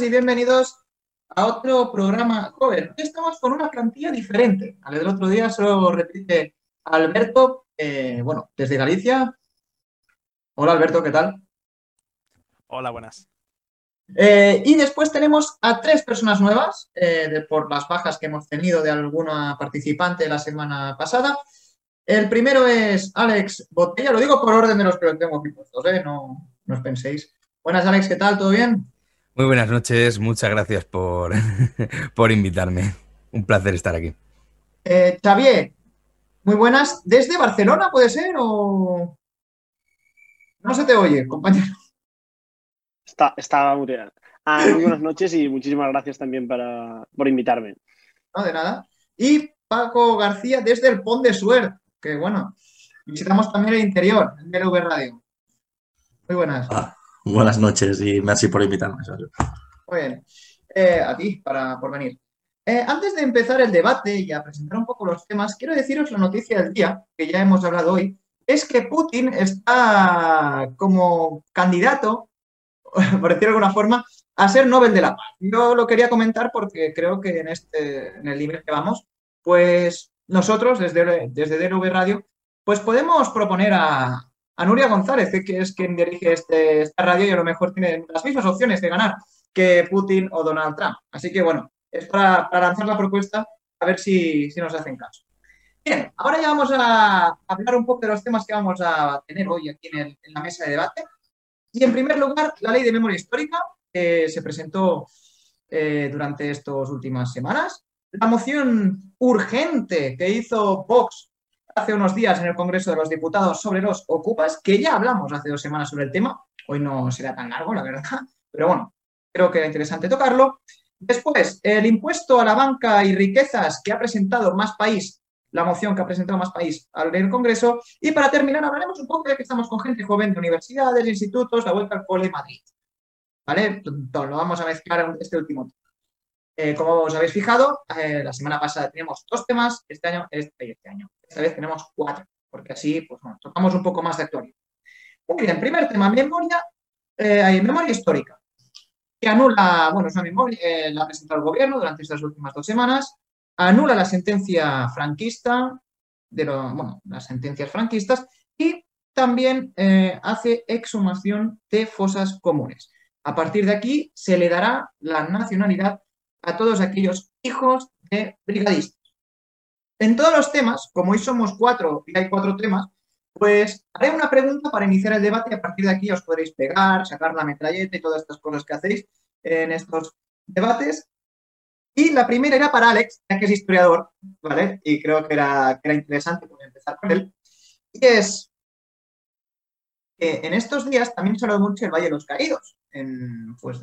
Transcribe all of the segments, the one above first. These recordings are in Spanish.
y bienvenidos a otro programa joven. Hoy estamos con una plantilla diferente. Al del otro día solo repite Alberto, eh, bueno, desde Galicia. Hola Alberto, ¿qué tal? Hola, buenas. Eh, y después tenemos a tres personas nuevas, eh, por las bajas que hemos tenido de alguna participante la semana pasada. El primero es Alex Botella, lo digo por orden de los que tengo aquí puestos, ¿eh? no, no os penséis. Buenas Alex, ¿qué tal? ¿Todo bien? Muy buenas noches, muchas gracias por, por invitarme. Un placer estar aquí. Eh, Xavier, muy buenas. ¿Desde Barcelona puede ser o...? No se te oye, compañero. Está, está muy bien. Ah, muy buenas noches y muchísimas gracias también para, por invitarme. No, de nada. Y Paco García desde el Pont de Suert, que bueno, visitamos también el interior, en DLV Radio. Muy buenas. Ah, buenas noches y merci por invitarme. Muy bien. Eh, a ti, para, por venir. Eh, antes de empezar el debate y a presentar un poco los temas, quiero deciros la noticia del día, que ya hemos hablado hoy, es que Putin está como candidato, por decirlo de alguna forma, a ser Nobel de la Paz. Yo lo quería comentar porque creo que en, este, en el nivel que vamos, pues nosotros desde, desde DLV Radio, pues podemos proponer a, a Nuria González, que es quien dirige este, esta radio y a lo mejor tiene las mismas opciones de ganar que Putin o Donald Trump. Así que bueno, es para, lanzar la propuesta a ver si, nos hacen caso. Bien, ahora ya vamos a hablar un poco de los temas que vamos a tener hoy aquí en la mesa de debate. Y en primer lugar, la ley de memoria histórica que se presentó eh, durante estas últimas semanas. La moción urgente que hizo Vox hace unos días en el Congreso de los Diputados sobre los ocupas, que ya hablamos hace dos semanas sobre el tema. Hoy no será tan largo, la verdad, pero bueno, creo que era interesante tocarlo. Después, el impuesto a la banca y riquezas que ha presentado Más País, la moción que ha presentado Más País al el Congreso. Y para terminar, hablaremos un poco de que estamos con gente joven de universidades, institutos, la vuelta al cole Madrid. ¿Vale? Lo vamos a mezclar en este último tema. Eh, como os habéis fijado, eh, la semana pasada teníamos dos temas, este año, este, este año, esta vez tenemos cuatro, porque así, pues bueno, tocamos un poco más de actualidad. Muy bien, primer tema, memoria, eh, memoria histórica que anula, bueno, es una memoria, eh, la ha presentado el gobierno durante estas últimas dos semanas, anula la sentencia franquista, de bueno, las sentencias franquistas, y también hace exhumación de fosas comunes. A partir de aquí se le dará la nacionalidad a todos aquellos hijos de brigadistas. En todos los temas, como hoy somos cuatro y hay cuatro temas, pues haré una pregunta para iniciar el debate a partir de aquí os podréis pegar, sacar la metralleta y todas estas cosas que hacéis en estos debates. Y la primera era para Alex, ya que es historiador, ¿vale? Y creo que era, que era interesante poder empezar con él. Y es que en estos días también se ha hablado mucho del Valle de los Caídos, en, pues,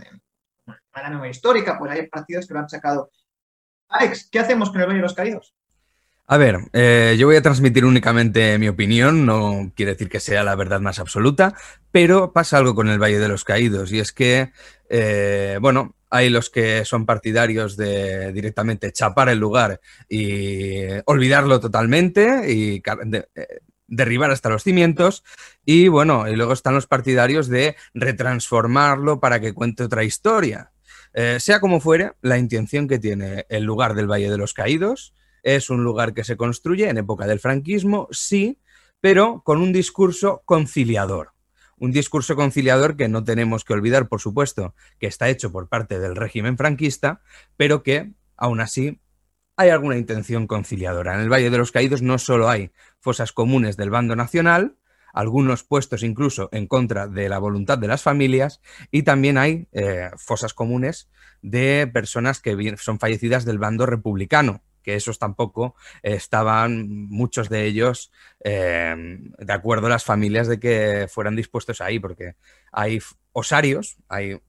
de, la memoria histórica, pues hay partidos que lo han sacado. Alex, ¿qué hacemos con el Valle de los Caídos? A ver, eh, yo voy a transmitir únicamente mi opinión, no quiere decir que sea la verdad más absoluta, pero pasa algo con el Valle de los Caídos y es que, eh, bueno, hay los que son partidarios de directamente chapar el lugar y olvidarlo totalmente y eh, derribar hasta los cimientos y bueno, y luego están los partidarios de retransformarlo para que cuente otra historia. Eh, sea como fuere, la intención que tiene el lugar del Valle de los Caídos es un lugar que se construye en época del franquismo, sí, pero con un discurso conciliador. Un discurso conciliador que no tenemos que olvidar, por supuesto, que está hecho por parte del régimen franquista, pero que, aún así, hay alguna intención conciliadora. En el Valle de los Caídos no solo hay fosas comunes del bando nacional, algunos puestos incluso en contra de la voluntad de las familias, y también hay eh, fosas comunes de personas que son fallecidas del bando republicano, que esos tampoco estaban, muchos de ellos, eh, de acuerdo las familias de que fueran dispuestos ahí, porque hay osarios, hay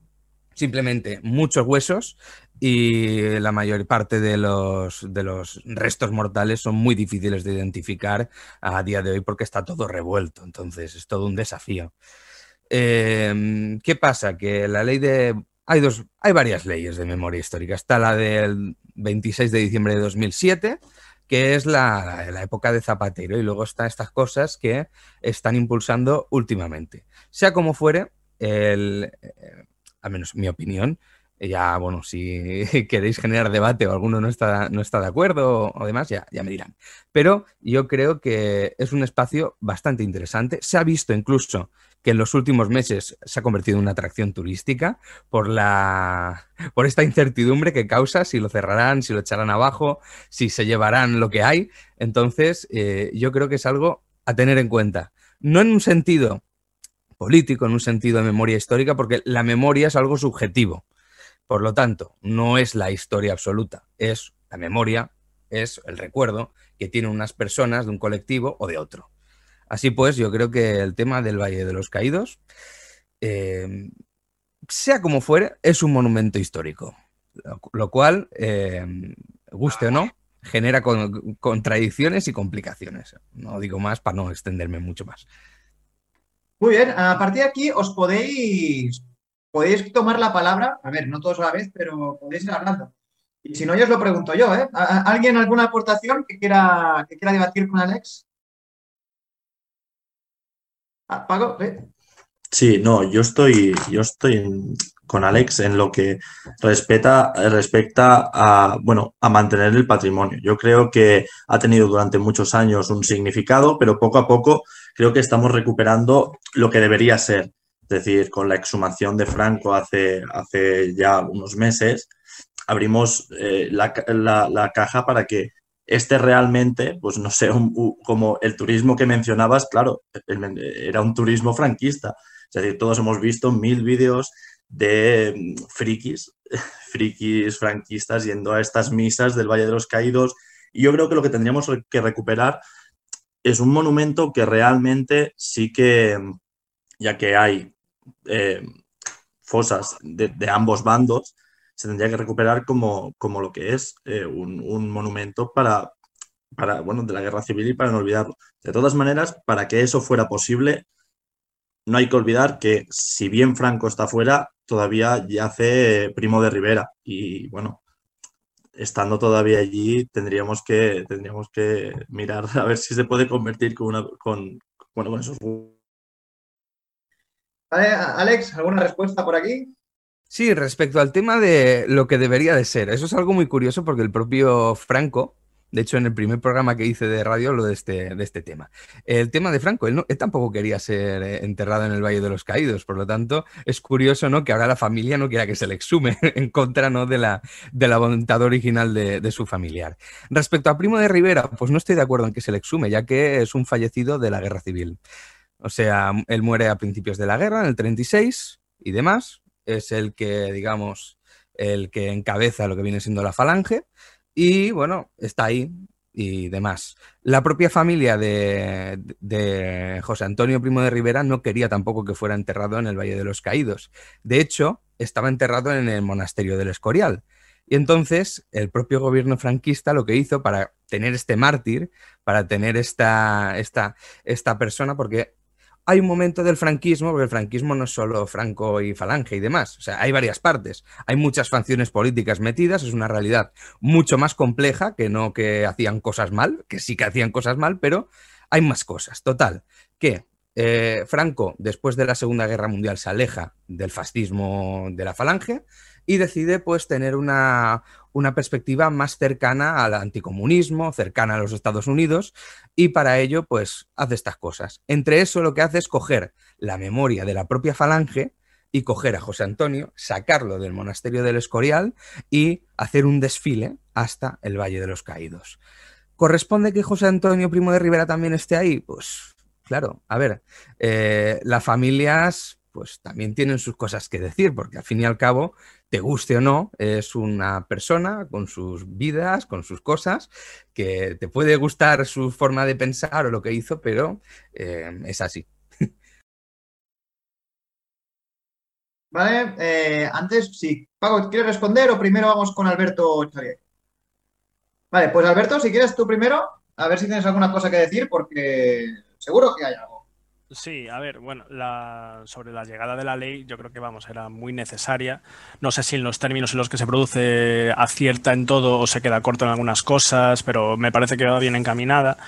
simplemente muchos huesos y la mayor parte de los, de los restos mortales son muy difíciles de identificar a día de hoy porque está todo revuelto, entonces es todo un desafío. Eh, ¿Qué pasa? Que la ley de hay, dos, hay varias leyes de memoria histórica. Está la del 26 de diciembre de 2007, que es la, la, época de Zapatero, y luego están estas cosas que están impulsando últimamente. Sea como fuere, el, eh, al menos mi opinión, Ya, bueno, si queréis generar debate o alguno no está, no está de acuerdo o demás, ya, ya me dirán. Pero yo creo que es un espacio bastante interesante. Se ha visto incluso que en los últimos meses se ha convertido en una atracción turística por, la, por esta incertidumbre que causa, si lo cerrarán, si lo echarán abajo, si se llevarán lo que hay. Entonces, eh, yo creo que es algo a tener en cuenta. No en un sentido político, en un sentido de memoria histórica, porque la memoria es algo subjetivo. Por lo tanto, no es la historia absoluta, es la memoria, es el recuerdo que tienen unas personas de un colectivo o de otro. Así pues, yo creo que el tema del Valle de los Caídos, eh, sea como fuere, es un monumento histórico, lo, cual, eh, guste o no, genera contradicciones y complicaciones. No digo más para no extenderme mucho más. Muy bien, a partir de aquí os podéis, podéis tomar la palabra, a ver, no todos a la vez, pero podéis ir hablando. Y si no, yo os lo pregunto yo, ¿eh? ¿Alguien alguna aportación que quiera, que quiera debatir con Alex? Ah, ¿Pago? Sí, no, yo estoy, yo estoy con Alex en lo que respecta, respecta a, bueno, a mantener el patrimonio. Yo creo que ha tenido durante muchos años un significado, pero poco a poco creo que estamos recuperando lo que debería ser. Es decir, con la exhumación de Franco hace, hace ya unos meses, abrimos eh, la, caja para que este realmente, pues no sé, como el turismo que mencionabas, claro, era un turismo franquista. Es decir, todos hemos visto mil vídeos de mm, frikis, frikis franquistas yendo a estas misas del Valle de los Caídos. Y yo creo que lo que tendríamos que recuperar es un monumento que realmente sí que, ya que hay eh, fosas de, ambos bandos, se tendría que recuperar como, como lo que es eh, un, monumento para, para, bueno, de la guerra civil y para no olvidarlo. De todas maneras, para que eso fuera posible, no hay que olvidar que si bien Franco está fuera, todavía yace Primo de Rivera. Y bueno, estando todavía allí, tendríamos que, tendríamos que mirar a ver si se puede convertir con, una, bueno, con esos. Alex, ¿alguna respuesta por aquí? Sí, respecto al tema de lo que debería de ser. Eso es algo muy curioso porque el propio Franco, de hecho, en el primer programa que hice de radio lo de este, de este tema. El tema de Franco, él, tampoco quería ser eh, enterrado en el Valle de los Caídos, por lo tanto, es curioso ¿no? que ahora la familia no quiera que se le exhume en contra ¿no? de, la, de la voluntad original de, de, su familiar. Respecto a Primo de Rivera, pues no estoy de acuerdo en que se le exhume, ya que es un fallecido de la guerra civil. O sea, él muere a principios de la guerra, en el 36 y demás. Es el que, digamos, el que encabeza lo que viene siendo la falange y bueno, está ahí y demás. La propia familia de, José Antonio Primo de Rivera no quería tampoco que fuera enterrado en el Valle de los Caídos. De hecho, estaba enterrado en el monasterio del Escorial. Y entonces el propio gobierno franquista lo que hizo para tener este mártir, para tener esta, esta, esta persona, porque hay un momento del franquismo, porque el franquismo no es solo Franco y Falange y demás, o sea, hay varias partes, hay muchas facciones políticas metidas, es una realidad mucho más compleja que no que hacían cosas mal, que sí que hacían cosas mal, pero hay más cosas. Total, que eh, Franco, después de la Segunda Guerra Mundial, se aleja del fascismo de la Falange y decide pues tener una, una perspectiva más cercana al anticomunismo, cercana a los Estados Unidos, y para ello, pues, hace estas cosas. Entre eso lo que hace es coger la memoria de la propia falange y coger a José Antonio, sacarlo del monasterio del Escorial y hacer un desfile hasta el Valle de los Caídos. ¿Corresponde que José Antonio Primo de Rivera también esté ahí? Pues claro, a ver, eh, las familias pues también tienen sus cosas que decir, porque al fin y al cabo te guste o no, es una persona con sus vidas, con sus cosas, que te puede gustar su forma de pensar o lo que hizo, pero eh, es así. Vale, eh, antes, sí. Pago, ¿quieres responder o primero vamos con Alberto Xavier? Vale, pues Alberto, si quieres tú primero, a ver si tienes alguna cosa que decir, porque seguro que hay algo. Sí, a ver, bueno, sobre la llegada de la ley, yo creo que vamos, era muy necesaria. No sé si en los términos en los que se produce acierta en todo o se queda corto en algunas cosas, pero me parece que va bien encaminada.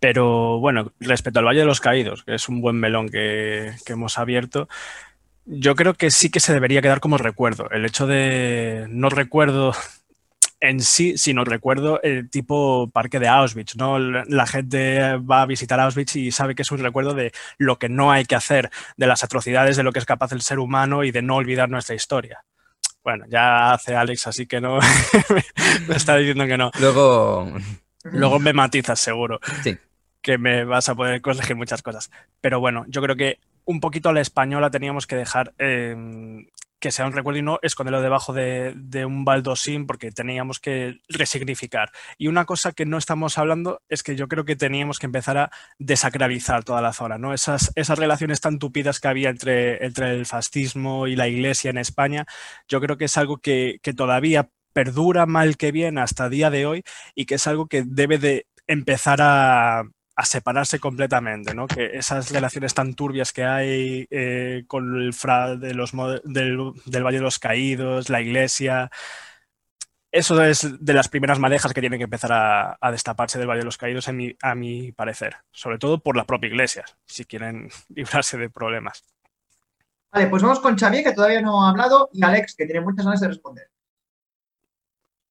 Pero bueno, respecto al Valle de los Caídos, que es un buen melón que, hemos abierto, Yo creo que sí que se debería quedar como recuerdo. El hecho de no recuerdo en sí, sino recuerdo el tipo parque de Auschwitz, ¿no? La gente va a visitar Auschwitz y sabe que es un recuerdo de lo que no hay que hacer, de las atrocidades, de lo que es capaz el ser humano y de no olvidar nuestra historia. Bueno, ya hace Alex, así que no. me está diciendo que no. Luego. Luego me matizas, seguro. Sí. Que me vas a poder corregir muchas cosas. Pero bueno, yo creo que un poquito a la española teníamos que dejar eh, que sea un recuerdo y no esconderlo debajo de, un baldosín porque teníamos que resignificar. Y una cosa que no estamos hablando es que yo creo que teníamos que empezar a desacralizar toda la zona, ¿no? Esas, esas relaciones tan tupidas que había entre, entre el fascismo y la iglesia en España, yo creo que es algo que, que todavía perdura mal que bien hasta día de hoy y que es algo que debe de empezar a, a separarse completamente, ¿no? Que esas relaciones tan turbias que hay eh, con el fra de los, del, Valle de los Caídos, la iglesia, eso es de las primeras madejas que tienen que empezar a, destaparse del Valle de los Caídos, a mi parecer, sobre todo por la propia iglesia, si quieren librarse de problemas. Vale, pues vamos con Xavier, que todavía no ha hablado, y Alex, que tiene muchas ganas de responder.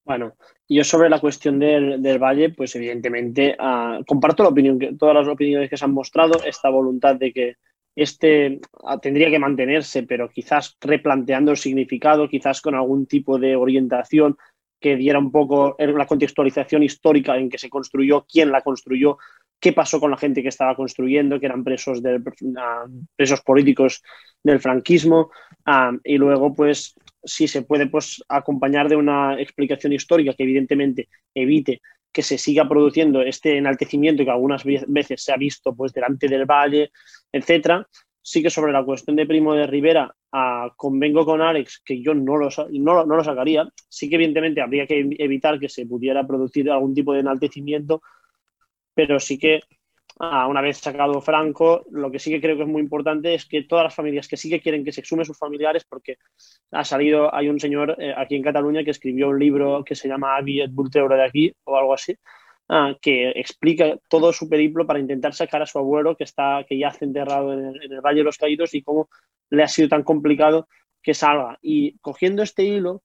Bueno, yo sobre la cuestión del, Valle, pues evidentemente ah, comparto la opinión, que, todas las opiniones que se han mostrado, esta voluntad de que este ah, tendría que mantenerse, pero quizás replanteando el significado, quizás con algún tipo de orientación que diera un poco la contextualización histórica en que se construyó, quién la construyó, qué pasó con la gente que estaba construyendo, que eran presos, de, ah, presos políticos del franquismo, y luego pues si se puede pues, acompañar de una explicación histórica que evidentemente evite que se siga produciendo este enaltecimiento que algunas veces se ha visto pues, delante del valle, etcétera. Sí que sobre la cuestión de Primo de Rivera, convengo con Alex que yo no lo, no, no lo sacaría. Sí que evidentemente habría que evitar que se pudiera producir algún tipo de enaltecimiento, pero sí que una vez sacado Franco, lo que sí que creo que es muy importante es que todas las familias que sí que quieren que se exhumen sus familiares, porque ha salido, hay un señor eh, aquí en Cataluña que escribió un libro que se llama Avi et de aquí, o algo así, ah, que explica todo su periplo para intentar sacar a su abuelo que, está, que yace enterrado en el, en el Valle de los Caídos y cómo le ha sido tan complicado que salga. Y cogiendo este hilo,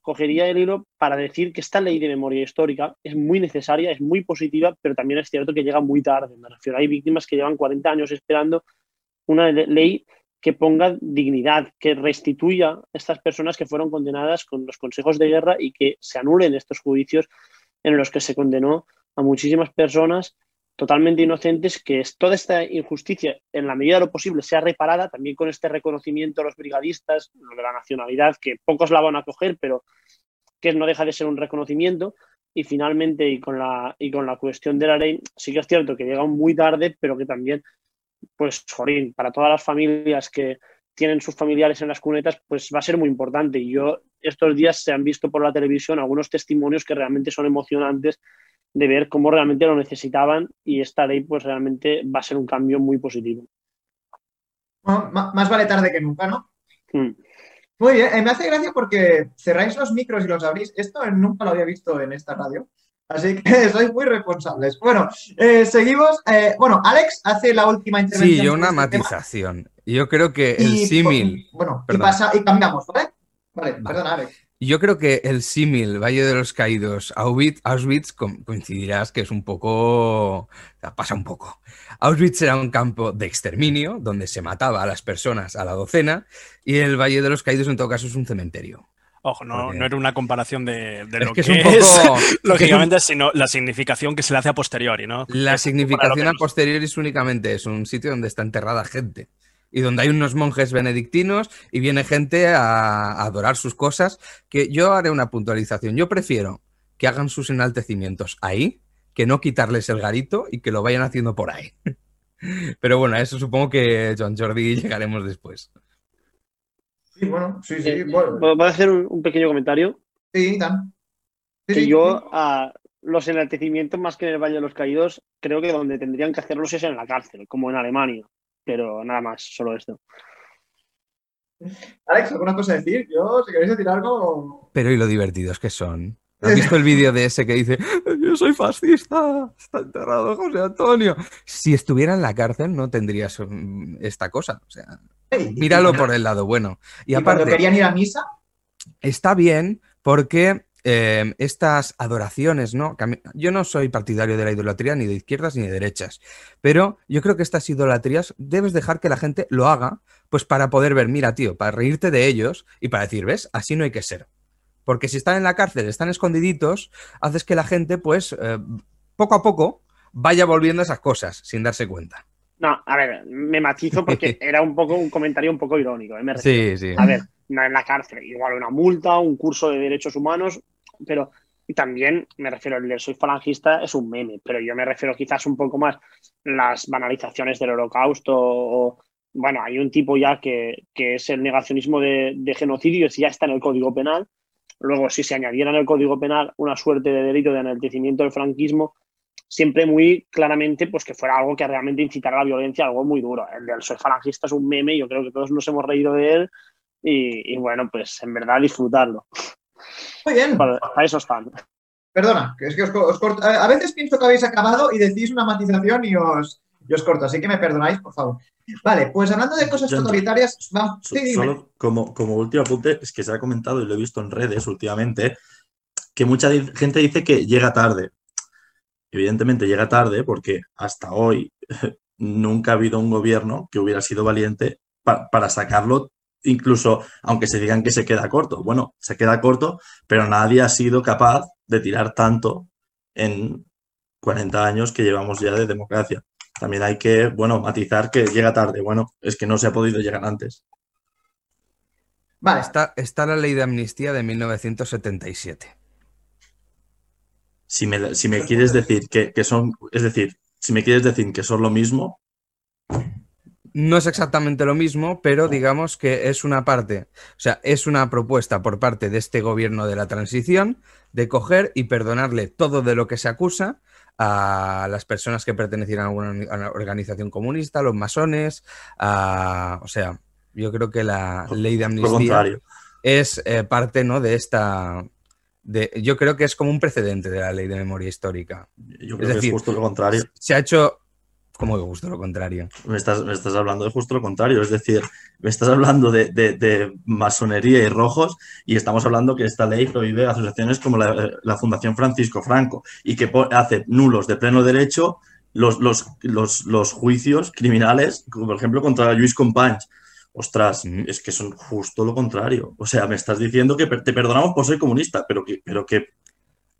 cogería el hilo para decir que esta ley de memoria histórica es muy necesaria, es muy positiva, pero también es cierto que llega muy tarde. Me refiero, hay víctimas que llevan 40 años esperando una ley que ponga dignidad, que restituya a estas personas que fueron condenadas con los consejos de guerra y que se anulen estos juicios en los que se condenó a muchísimas personas totalmente inocentes, que toda esta injusticia, en la medida de lo posible, sea reparada, también con este reconocimiento a los brigadistas, lo de la nacionalidad, que pocos la van a coger, pero que no deja de ser un reconocimiento. Y finalmente, y con la, y con la cuestión de la ley, sí que es cierto que llega muy tarde, pero que también, pues, jorín, para todas las familias que tienen sus familiares en las cunetas, pues va a ser muy importante. Y yo, estos días se han visto por la televisión algunos testimonios que realmente son emocionantes de ver cómo realmente lo necesitaban y esta ley pues realmente va a ser un cambio muy positivo. más vale tarde que nunca, ¿no? Hmm. Muy bien, eh, me hace gracia porque cerráis los micros y los abrís. Esto nunca lo había visto en esta radio. Así que sois muy responsables. Bueno, eh, seguimos. Eh, bueno, Alex hace la última intervención. Sí, yo una este matización. Yo creo que el símil. Bueno, y, pasa, y cambiamos, ¿vale? Vale, vale. perdona, Alex. Yo creo que el símil Valle de los Caídos, Auschwitz, coincidirás que es un poco, pasa un poco. Auschwitz era un campo de exterminio donde se mataba a las personas a la docena y el Valle de los Caídos en todo caso es un cementerio. Ojo, no, no era una comparación de, lo que, es, un poco, lógicamente, sino la significación que se le hace a posteriori, ¿no? La significación a posteriori es únicamente es un sitio donde está enterrada gente y donde hay unos monjes benedictinos y viene gente a, adorar sus cosas, que yo haré una puntualización. Yo prefiero que hagan sus enaltecimientos ahí, que no quitarles el garito y que lo vayan haciendo por ahí. Pero bueno, a eso supongo que John Jordi llegaremos después. Sí, bueno, sí, sí. Eh, ¿Puedo hacer un, pequeño comentario? Sí, Dan. que yo a los enaltecimientos más que en el Valle de los Caídos, creo que donde tendrían que hacerlos es en la cárcel, como en Alemania pero nada más, solo esto. Alex, ¿alguna cosa a decir? Yo, si queréis decir algo. Pero y lo divertidos que son. ¿Has visto el vídeo de ese que dice, yo soy fascista, está enterrado José Antonio? Si estuviera en la cárcel no tendrías esta cosa. O sea... Míralo por el lado bueno. Y, y aparte, cuando querían ir a misa. Está bien porque eh, estas adoraciones, ¿no? Yo no soy partidario de la idolatría ni de izquierdas ni de derechas, pero yo creo que estas idolatrías debes dejar que la gente lo haga, pues para poder ver, mira, tío, para reírte de ellos y para decir, ¿ves? Así no hay que ser. Porque si están en la cárcel, están escondiditos, haces que la gente, pues, eh, poco a poco vaya volviendo a esas cosas sin darse cuenta. No, a ver, me matizo porque era un poco un comentario un poco irónico. ¿eh? sí, sí. A ver, no en la cárcel, igual una multa, un curso de derechos humanos, pero también me refiero, el de soy falangista es un meme, pero yo me refiero quizás un poco más las banalizaciones del holocausto o, bueno, hay un tipo ya que, es el negacionismo de, genocidio, y ya está en el Código Penal. Luego, si se añadiera en el Código Penal una suerte de delito de enaltecimiento del franquismo, siempre muy claramente pues que fuera algo que realmente incitara a la violencia, algo muy duro. El del soy falangista es un meme, yo creo que todos nos hemos reído de él y, bueno, pues en verdad disfrutarlo. Muy bien. a eso están. Perdona, que es que os, corto. A veces pienso que habéis acabado y decís una matización y os, os corto, así que me perdonáis, por favor. Vale, pues hablando de cosas totalitarias, vamos. solo como, como último apunte, es que se ha comentado y lo he visto en redes últimamente, que mucha gente dice que llega tarde. Evidentemente llega tarde porque hasta hoy nunca ha habido un gobierno que hubiera sido valiente para sacarlo incluso aunque se digan que se queda corto. Bueno, se queda corto, pero nadie ha sido capaz de tirar tanto en 40 años que llevamos ya de democracia. También hay que, bueno, matizar que llega tarde. Bueno, es que no se ha podido llegar antes. Vale. Está, está la ley de amnistía de 1977. Si me, si me quieres decir que, que son, es decir, si me quieres decir que son lo mismo, no es exactamente lo mismo, pero digamos que es una parte, o sea, es una propuesta por parte de este gobierno de la transición de coger y perdonarle todo de lo que se acusa a las personas que pertenecían a alguna organización comunista, a los masones, a, o sea, yo creo que la ley de amnistía es eh, parte ¿no? de esta... De, yo creo que es como un precedente de la ley de memoria histórica. Yo creo es que es justo lo contrario. Se ha hecho ¿Cómo que justo lo contrario? Me estás, estás, hablando de justo lo contrario, es decir, me estás hablando de, masonería y rojos y estamos hablando que esta ley prohíbe asociaciones como la, Fundación Francisco Franco y que hace nulos de pleno derecho los, los, los, juicios criminales, como por ejemplo contra Luis Companys. Ostras, es que son justo lo contrario. O sea, me estás diciendo que te perdonamos por ser comunista, pero que, pero que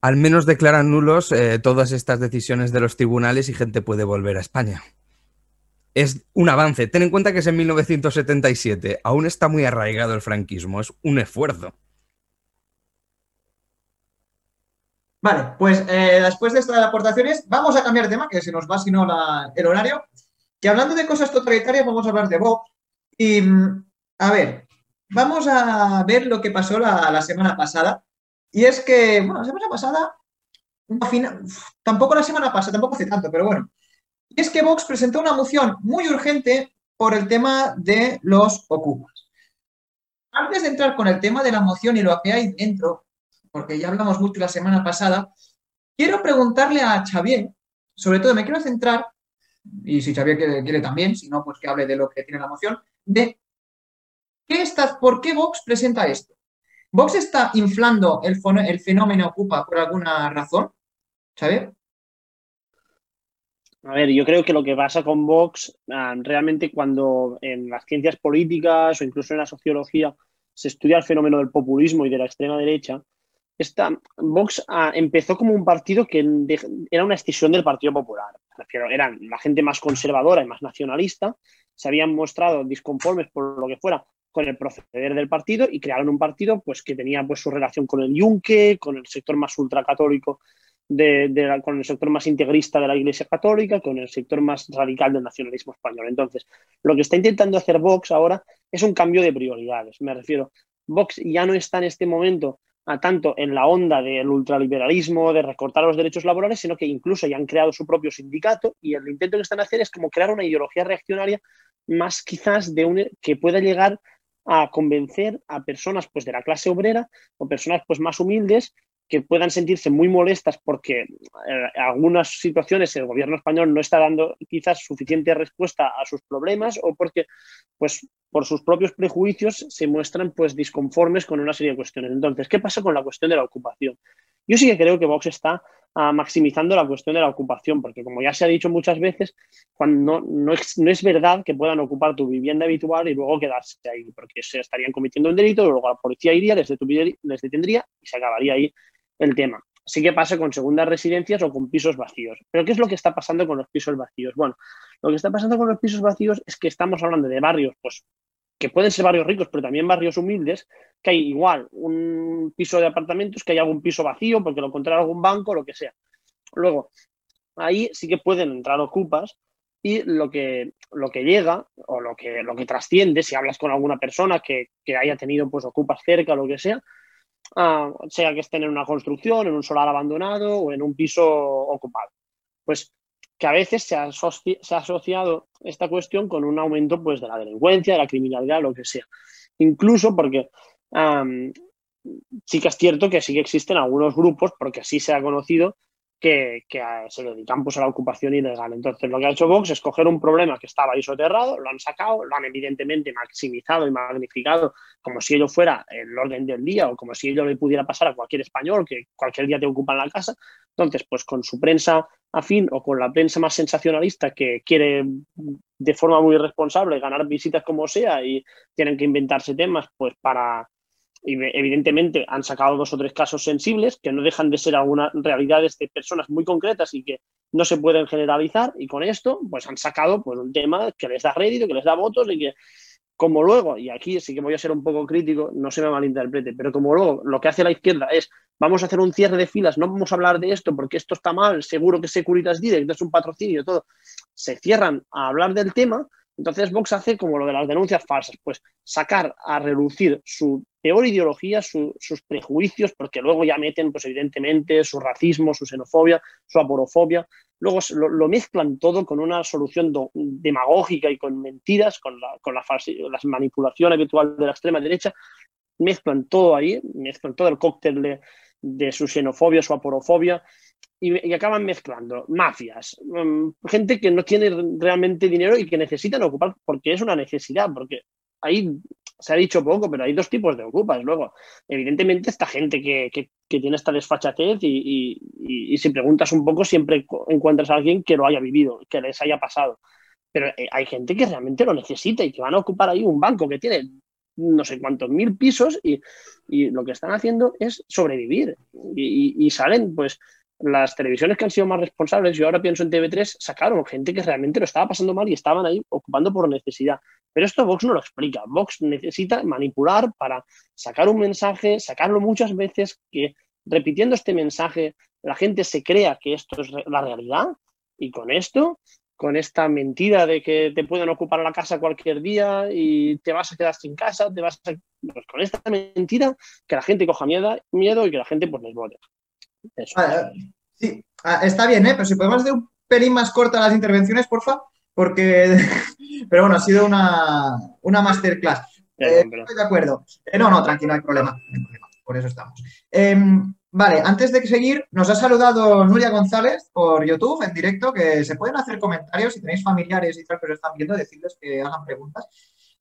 al menos declaran nulos eh, todas estas decisiones de los tribunales y gente puede volver a España. Es un avance. Ten en cuenta que es en 1977. Aún está muy arraigado el franquismo. Es un esfuerzo. Vale, pues eh, después de estas aportaciones, vamos a cambiar de tema, que se nos va si no el horario. Que hablando de cosas totalitarias, vamos a hablar de Vox. Y, mm, a ver, vamos a ver lo que pasó la semana pasada y es que, bueno, la semana pasada, tampoco la semana pasada, tampoco hace tanto, pero bueno. Y es que Vox presentó una moción muy urgente por el tema de los ocupas. Antes de entrar con el tema de la moción y lo que hay dentro, porque ya hablamos mucho la semana pasada, quiero preguntarle a Xavier, sobre todo me quiero centrar, y si Xavier quiere, también, si no, pues que hable de lo que tiene la moción, de qué está, por qué Vox presenta esto. ¿Vox está inflando el, fenómeno Ocupa por alguna razón? ¿Sabes? A ver, yo creo que lo que pasa con Vox, ah, realmente cuando en las ciencias políticas o incluso en la sociología se estudia el fenómeno del populismo y de la extrema derecha, esta, Vox ah, empezó como un partido que era una extensión del Partido Popular. Refiero, eran la gente más conservadora y más nacionalista, se habían mostrado disconformes por lo que fuera con el proceder del partido y crearon un partido pues, que tenía pues, su relación con el Yunque, con el sector más ultracatólico, de, con el sector más integrista de la Iglesia Católica, con el sector más radical del nacionalismo español. Entonces, lo que está intentando hacer Vox ahora es un cambio de prioridades. Me refiero, Vox ya no está en este momento a tanto en la onda del ultraliberalismo, de recortar los derechos laborales, sino que incluso ya han creado su propio sindicato y el intento que están haciendo es como crear una ideología reaccionaria más quizás de un, que pueda llegar a convencer a personas pues, de la clase obrera o personas pues, más humildes que puedan sentirse muy molestas porque en eh, algunas situaciones el gobierno español no está dando quizás suficiente respuesta a sus problemas o porque pues por sus propios prejuicios se muestran pues disconformes con una serie de cuestiones. Entonces, ¿qué pasa con la cuestión de la ocupación? Yo sí que creo que Vox está maximizando la cuestión de la ocupación, porque como ya se ha dicho muchas veces, cuando no, es, no, es, verdad que puedan ocupar tu vivienda habitual y luego quedarse ahí, porque se estarían cometiendo un delito, luego la policía iría, les, les detendría y se acabaría ahí el tema. Así que pasa con segundas residencias o con pisos vacíos. Pero ¿qué es lo que está pasando con los pisos vacíos? Bueno, lo que está pasando con los pisos vacíos es que estamos hablando de barrios, pues que pueden ser barrios ricos, pero también barrios humildes, que hay igual un piso de apartamentos, que hay algún piso vacío porque lo encontrará algún banco, lo que sea. Luego, ahí sí que pueden entrar ocupas y lo que, lo que llega o lo que, lo que trasciende, si hablas con alguna persona que, haya tenido pues ocupas cerca o lo que sea, ah, sea que estén en una construcción, en un solar abandonado o en un piso ocupado. Pues que a veces se ha, asociado esta cuestión con un aumento pues, de la delincuencia, de la criminalidad, lo que sea. Incluso porque sí que es cierto que sí que existen algunos grupos, porque así se ha conocido, que, se dedican pues, a la ocupación ilegal. Entonces, lo que ha hecho Vox es coger un problema que estaba ahí soterrado, lo han sacado, lo han evidentemente maximizado y magnificado como si ello fuera el orden del día o como si ello le pudiera pasar a cualquier español que cualquier día te ocupa en la casa. Entonces, pues con su prensa afín o con la prensa más sensacionalista que quiere de forma muy irresponsable ganar visitas como sea y tienen que inventarse temas pues para evidentemente han sacado dos o tres casos sensibles que no dejan de ser algunas realidades de personas muy concretas y que no se pueden generalizar y con esto pues han sacado pues un tema que les da rédito, que les da votos y que como luego, y aquí sí que voy a ser un poco crítico, no se me malinterprete, pero como luego lo que hace la izquierda es vamos a hacer un cierre de filas, no vamos a hablar de esto porque esto está mal, seguro que Securitas Direct es un patrocinio, todo, se cierran a hablar del tema, entonces Vox hace como lo de las denuncias falsas, pues sacar a relucir su peor ideología, sus prejuicios, porque luego ya meten, pues evidentemente, su racismo, su xenofobia, su aporofobia, luego lo, mezclan todo con una solución demagógica y con mentiras, con, la, con la, manipulación habitual de la extrema derecha, mezclan todo ahí, mezclan todo el cóctel de, su xenofobia, su aporofobia, y, acaban mezclando mafias, mm, gente que no tiene realmente dinero y que necesitan ocupar porque es una necesidad, porque ahí se ha dicho poco, pero hay dos tipos de ocupas. Luego, evidentemente, esta gente que, tiene esta desfachatez y, si preguntas un poco, siempre encuentras a alguien que lo haya vivido, que les haya pasado. Pero eh, hay gente que realmente lo necesita y que van a ocupar ahí un banco que tiene no sé cuántos mil pisos y, lo que están haciendo es sobrevivir. Y, salen, pues, las televisiones que han sido más responsables, yo ahora pienso en TV3, sacaron gente que realmente lo estaba pasando mal y estaban ahí ocupando por necesidad. Pero esto Vox no lo explica. Vox necesita manipular para sacar un mensaje, sacarlo muchas veces, que repitiendo este mensaje la gente se crea que esto es la realidad y con esto con esta mentira de que te pueden ocupar la casa cualquier día y te vas a quedar sin casa, te vas a... Pues con esta mentira que la gente coja miedo, miedo y que la gente pues les vote. Sí, ah, está bien, ¿eh? pero si podemos hacer un pelín más corta las intervenciones, porfa, porque... pero bueno, ha sido una, una masterclass. Eh, estoy de acuerdo. Eh, no, no, tranquilo, no hay problema. Por eso estamos. Em, Vale, antes de seguir, nos ha saludado Nuria González por YouTube en directo, que se pueden hacer comentarios si tenéis familiares y tal que os están viendo, decirles que hagan preguntas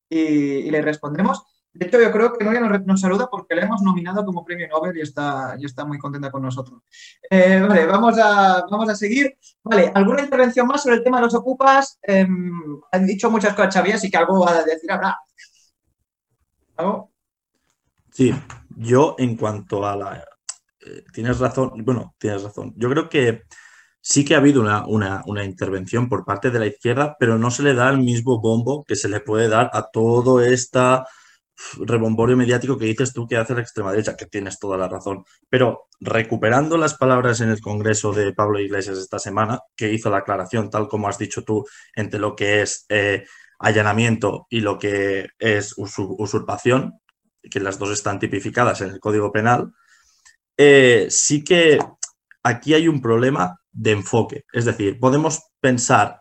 y, les respondremos. De hecho, yo creo que Nuria nos, saluda porque le hemos nominado como premio Nobel y está, y está muy contenta con nosotros. Eh, vale, vamos a, vamos a seguir. Vale, ¿alguna intervención más sobre el tema de los ocupas? Em, han dicho muchas cosas, Xavier, así que algo a decir habrá. ¿Algo? Sí, yo en cuanto a la eh, tienes razón, bueno, tienes razón. Yo creo que sí que ha habido una, intervención por parte de la izquierda, pero no se le da el mismo bombo que se le puede dar a todo este rebomborio mediático que dices tú que hace la extrema derecha, que tienes toda la razón. Pero recuperando las palabras en el Congreso de Pablo Iglesias esta semana, que hizo la aclaración, tal como has dicho tú, entre lo que es eh, allanamiento y lo que es usurpación, que las dos están tipificadas en el Código Penal, eh, sí que aquí hay un problema de enfoque. Es decir, podemos pensar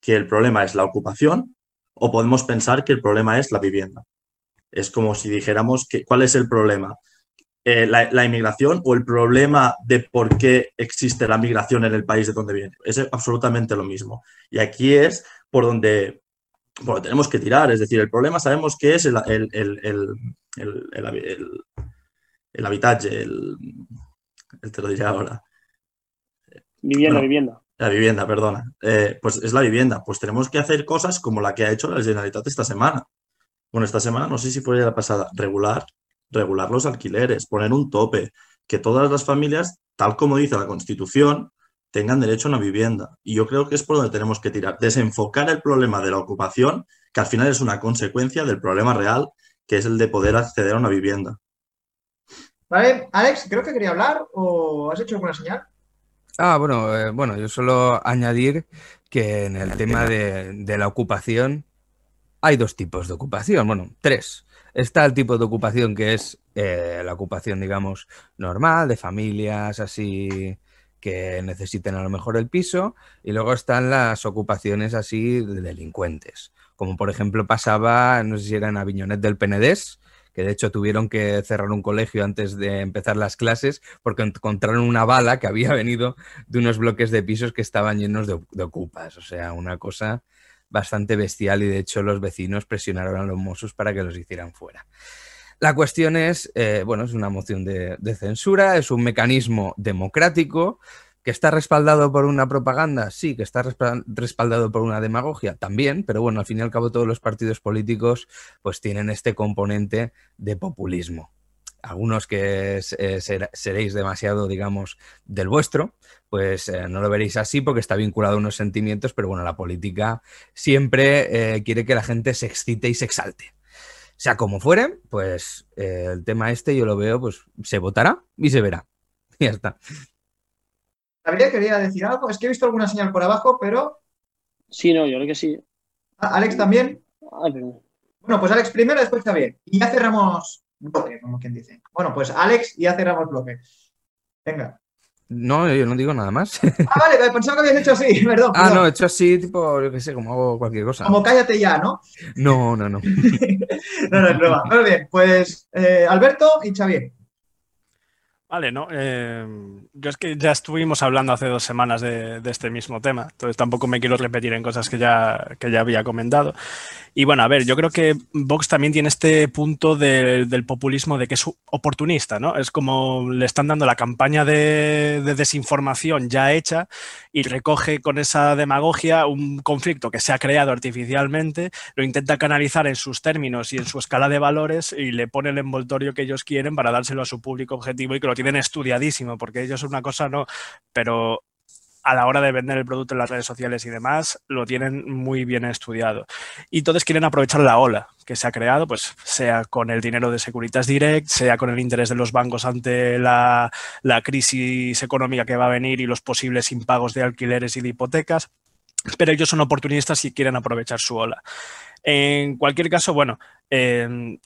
que el problema es la ocupación o podemos pensar que el problema es la vivienda. Es como si dijéramos que cuál es el problema. eh, la, inmigración o el problema de por qué existe la migración en el país de donde viene. Es absolutamente lo mismo. Y aquí es por donde, tenemos que tirar. Es decir, el problema sabemos que es el, el, el, el habitaje, el, te lo diré ahora. Vivienda, vivienda. La vivienda, perdona. Eh, pues es la vivienda. Pues tenemos que hacer cosas como la que ha hecho la Generalitat esta semana. Bueno, esta semana, no sé si fue la pasada, regular, regular los alquileres, poner un tope, que todas las familias, tal como dice la Constitución, tengan derecho a una vivienda. Y yo creo que es por donde tenemos que tirar, desenfocar el problema de la ocupación, que al final es una consecuencia del problema real, que es el de poder acceder a una vivienda. Vale, Alex, creo que quería hablar o has hecho alguna señal. Ah, bueno, eh, bueno, yo solo añadir que en el tema de, la ocupación hay dos tipos de ocupación, bueno, tres. Está el tipo de ocupación que es eh, la ocupación, digamos, normal, de familias así que necesiten a lo mejor el piso, y luego están las ocupaciones así de delincuentes, como por ejemplo pasaba, no sé si era en Aviñonet del Penedés, que de hecho tuvieron que cerrar un colegio antes de empezar las clases porque encontraron una bala que había venido de unos bloques de pisos que estaban llenos de, ocupas. O sea, una cosa bastante bestial y de hecho los vecinos presionaron a los mozos para que los hicieran fuera. La cuestión es, eh, bueno, es una moción de, censura, es un mecanismo democrático ¿Que está respaldado por una propaganda? Sí, que está respaldado por una demagogia también, pero bueno, al fin y al cabo todos los partidos políticos pues tienen este componente de populismo. Algunos que eh, seréis demasiado, digamos, del vuestro, pues eh, no lo veréis así porque está vinculado a unos sentimientos, pero bueno, la política siempre eh, quiere que la gente se excite y se exalte. Sea como fuere, pues el tema este yo lo veo, pues se votará y se verá. Y ya está. Gabriel quería decir algo. Es que he visto alguna señal por abajo, pero. Sí, no, yo creo que sí. Ah, Alex también. Bueno, pues Alex primero, después bien. Y ya cerramos bloque, como quien dice. Bueno, pues Alex, y ya cerramos bloque. Venga. No, yo no digo nada más. Ah, vale, pensaba que habías hecho así, perdón. Ah, no, he hecho así, tipo, yo qué sé, como hago cualquier cosa. Como cállate ya, ¿no? No, no, no. no, no es broma. Muy bien, pues eh, Alberto y Xavier. Vale, ¿no? Eh, yo es que ya estuvimos hablando hace dos semanas de, este mismo tema, entonces tampoco me quiero repetir en cosas que ya, que ya había comentado. Y bueno, a ver, yo creo que Vox también tiene este punto del populismo de que es oportunista, ¿no? Es como le están dando la campaña de, desinformación ya hecha y recoge con esa demagogia un conflicto que se ha creado artificialmente, lo intenta canalizar en sus términos y en su escala de valores y le pone el envoltorio que ellos quieren para dárselo a su público objetivo y que lo tienen estudiadísimo, porque ellos una cosa no, pero a la hora de vender el producto en las redes sociales y demás, lo tienen muy bien estudiado. Y todos quieren aprovechar la ola que se ha creado, pues sea con el dinero de Securitas Direct, sea con el interés de los bancos ante la, la crisis económica que va a venir y los posibles impagos de alquileres y de hipotecas. Pero ellos son oportunistas y quieren aprovechar su ola. En cualquier caso, bueno, eh,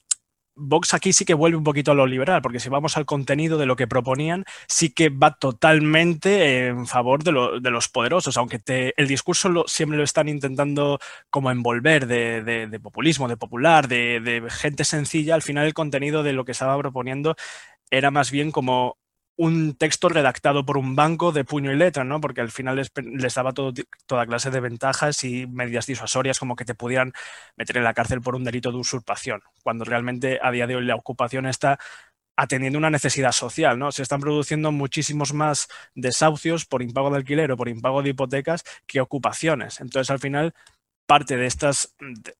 Vox aquí sí que vuelve un poquito a lo liberal, porque si vamos al contenido de lo que proponían, sí que va totalmente en favor de, los poderosos, aunque el discurso siempre lo están intentando como envolver de, populismo, de popular, de, gente sencilla, al final el contenido de lo que estaba proponiendo era más bien como un texto redactado por un banco de puño y letra, ¿no? Porque al final les, daba toda clase de ventajas y medidas disuasorias como que te pudieran meter en la cárcel por un delito de usurpación, cuando realmente a día de hoy la ocupación está atendiendo una necesidad social, ¿no? Se están produciendo muchísimos más desahucios por impago de alquiler o por impago de hipotecas que ocupaciones. Entonces, al final, parte de, estas,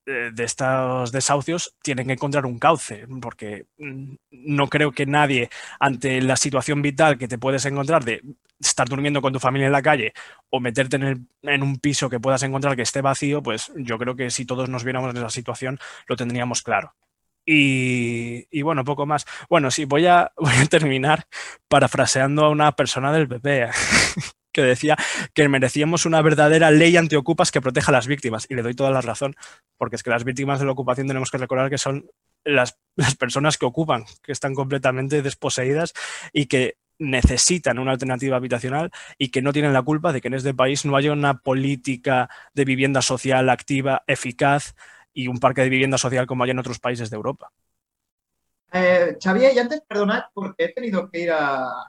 de, estos desahucios tienen que encontrar un cauce, porque mm, no creo que nadie, ante la situación vital que te puedes encontrar de estar durmiendo con tu familia en la calle o meterte en, en un piso que puedas encontrar que esté vacío, pues yo creo que si todos nos viéramos en esa situación lo tendríamos claro. Y, y, bueno, poco más. Bueno, sí, voy a, voy a terminar parafraseando a una persona del PP. que decía que merecíamos una verdadera ley antiocupas que proteja a las víctimas. Y le doy toda la razón, porque es que las víctimas de la ocupación tenemos que recordar que son las, personas que ocupan, que están completamente desposeídas y que necesitan una alternativa habitacional y que no tienen la culpa de que en este país no haya una política de vivienda social activa, eficaz y un parque de vivienda social como hay en otros países de Europa. Eh, Xavier, y antes perdonad porque he tenido que ir a,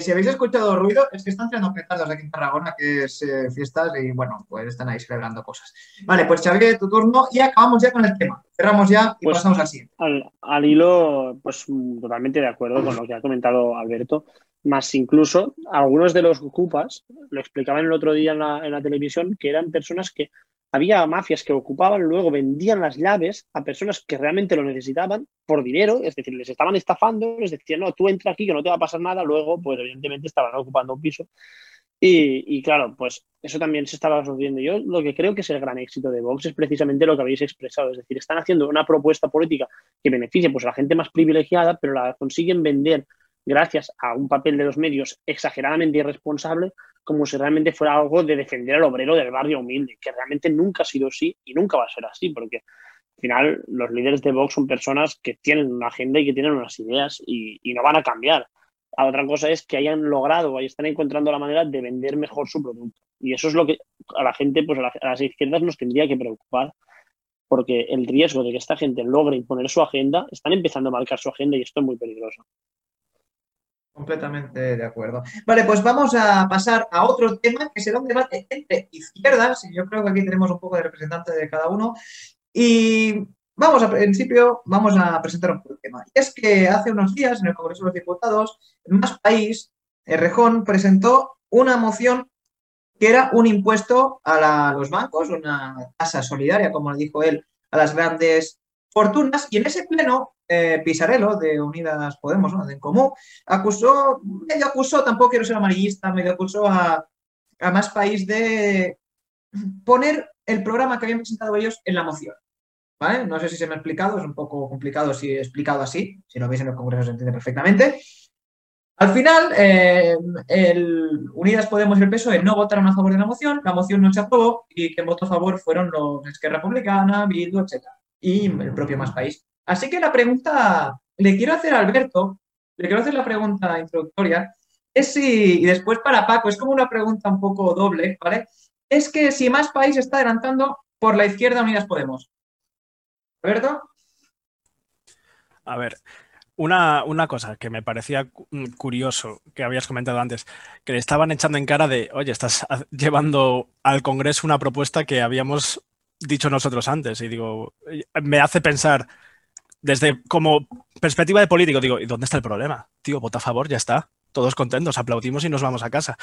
si habéis escuchado ruido, es que están tirando petardos aquí en Tarragona, que es eh, fiestas, y bueno, pues están ahí celebrando cosas. Vale, pues Xavier, tu turno, y acabamos ya con el tema. Cerramos ya y pues, pasamos así. Al, al, hilo, pues totalmente de acuerdo con lo que ha comentado Alberto. Más incluso, algunos de los ocupas, lo explicaban el otro día en la, en la televisión, que eran personas que había mafias que ocupaban, luego vendían las llaves a personas que realmente lo necesitaban por dinero, es decir, les estaban estafando, les decían, no, tú entra aquí que no te va a pasar nada, luego, pues evidentemente estaban ocupando un piso. Y, claro, pues eso también se estaba sucediendo. Yo lo que creo que es el gran éxito de Vox es precisamente lo que habéis expresado, es decir, están haciendo una propuesta política que beneficie pues, a la gente más privilegiada, pero la consiguen vender gracias a un papel de los medios exageradamente irresponsable, como si realmente fuera algo de defender al obrero del barrio humilde, que realmente nunca ha sido así y nunca va a ser así, porque al final los líderes de Vox son personas que tienen una agenda y que tienen unas ideas y, no van a cambiar. A otra cosa es que hayan logrado y están encontrando la manera de vender mejor su producto. Y eso es lo que a la gente, pues a las izquierdas nos tendría que preocupar, porque el riesgo de que esta gente logre imponer su agenda, están empezando a marcar su agenda y esto es muy peligroso. Completamente de acuerdo. Vale, pues vamos a pasar a otro tema que será un debate entre izquierdas, y yo creo que aquí tenemos un poco de representante de cada uno. Y vamos a principio, vamos a presentar un tema. Y es que hace unos días en el Congreso de los Diputados, en Más País, Rejón presentó una moción que era un impuesto a los bancos, una tasa solidaria, como dijo él, a las grandes fortunas. Y en ese pleno eh, Pisarello, de Unidas Podemos, ¿no? de En Común, acusó, medio acusó, tampoco quiero ser amarillista, medio acusó a, a Más País de poner el programa que habían presentado ellos en la moción. ¿Vale? No sé si se me ha explicado, es un poco complicado si he explicado así, si lo veis en el Congreso se entiende perfectamente. Al final, eh, el Unidas Podemos y el PSOE no votaron a favor de la moción, la moción no se aprobó y quien votó a favor fueron los Esquerra Republicana, Bildu, etc. Y el propio Más País. Así que la pregunta, le quiero hacer a Alberto, le quiero hacer la pregunta introductoria, es si, y después para Paco, es como una pregunta un poco doble, ¿vale? Es que si más país está adelantando por la izquierda Unidas Podemos. ¿Alberto? A ver, una, una, cosa que me parecía curioso que habías comentado antes, que le estaban echando en cara de, oye, estás llevando al Congreso una propuesta que habíamos dicho nosotros antes. Y digo, me hace pensar, desde como perspectiva de político, digo, ¿y dónde está el problema? Tío, vota a favor, ya está. Todos contentos, aplaudimos y nos vamos a casa.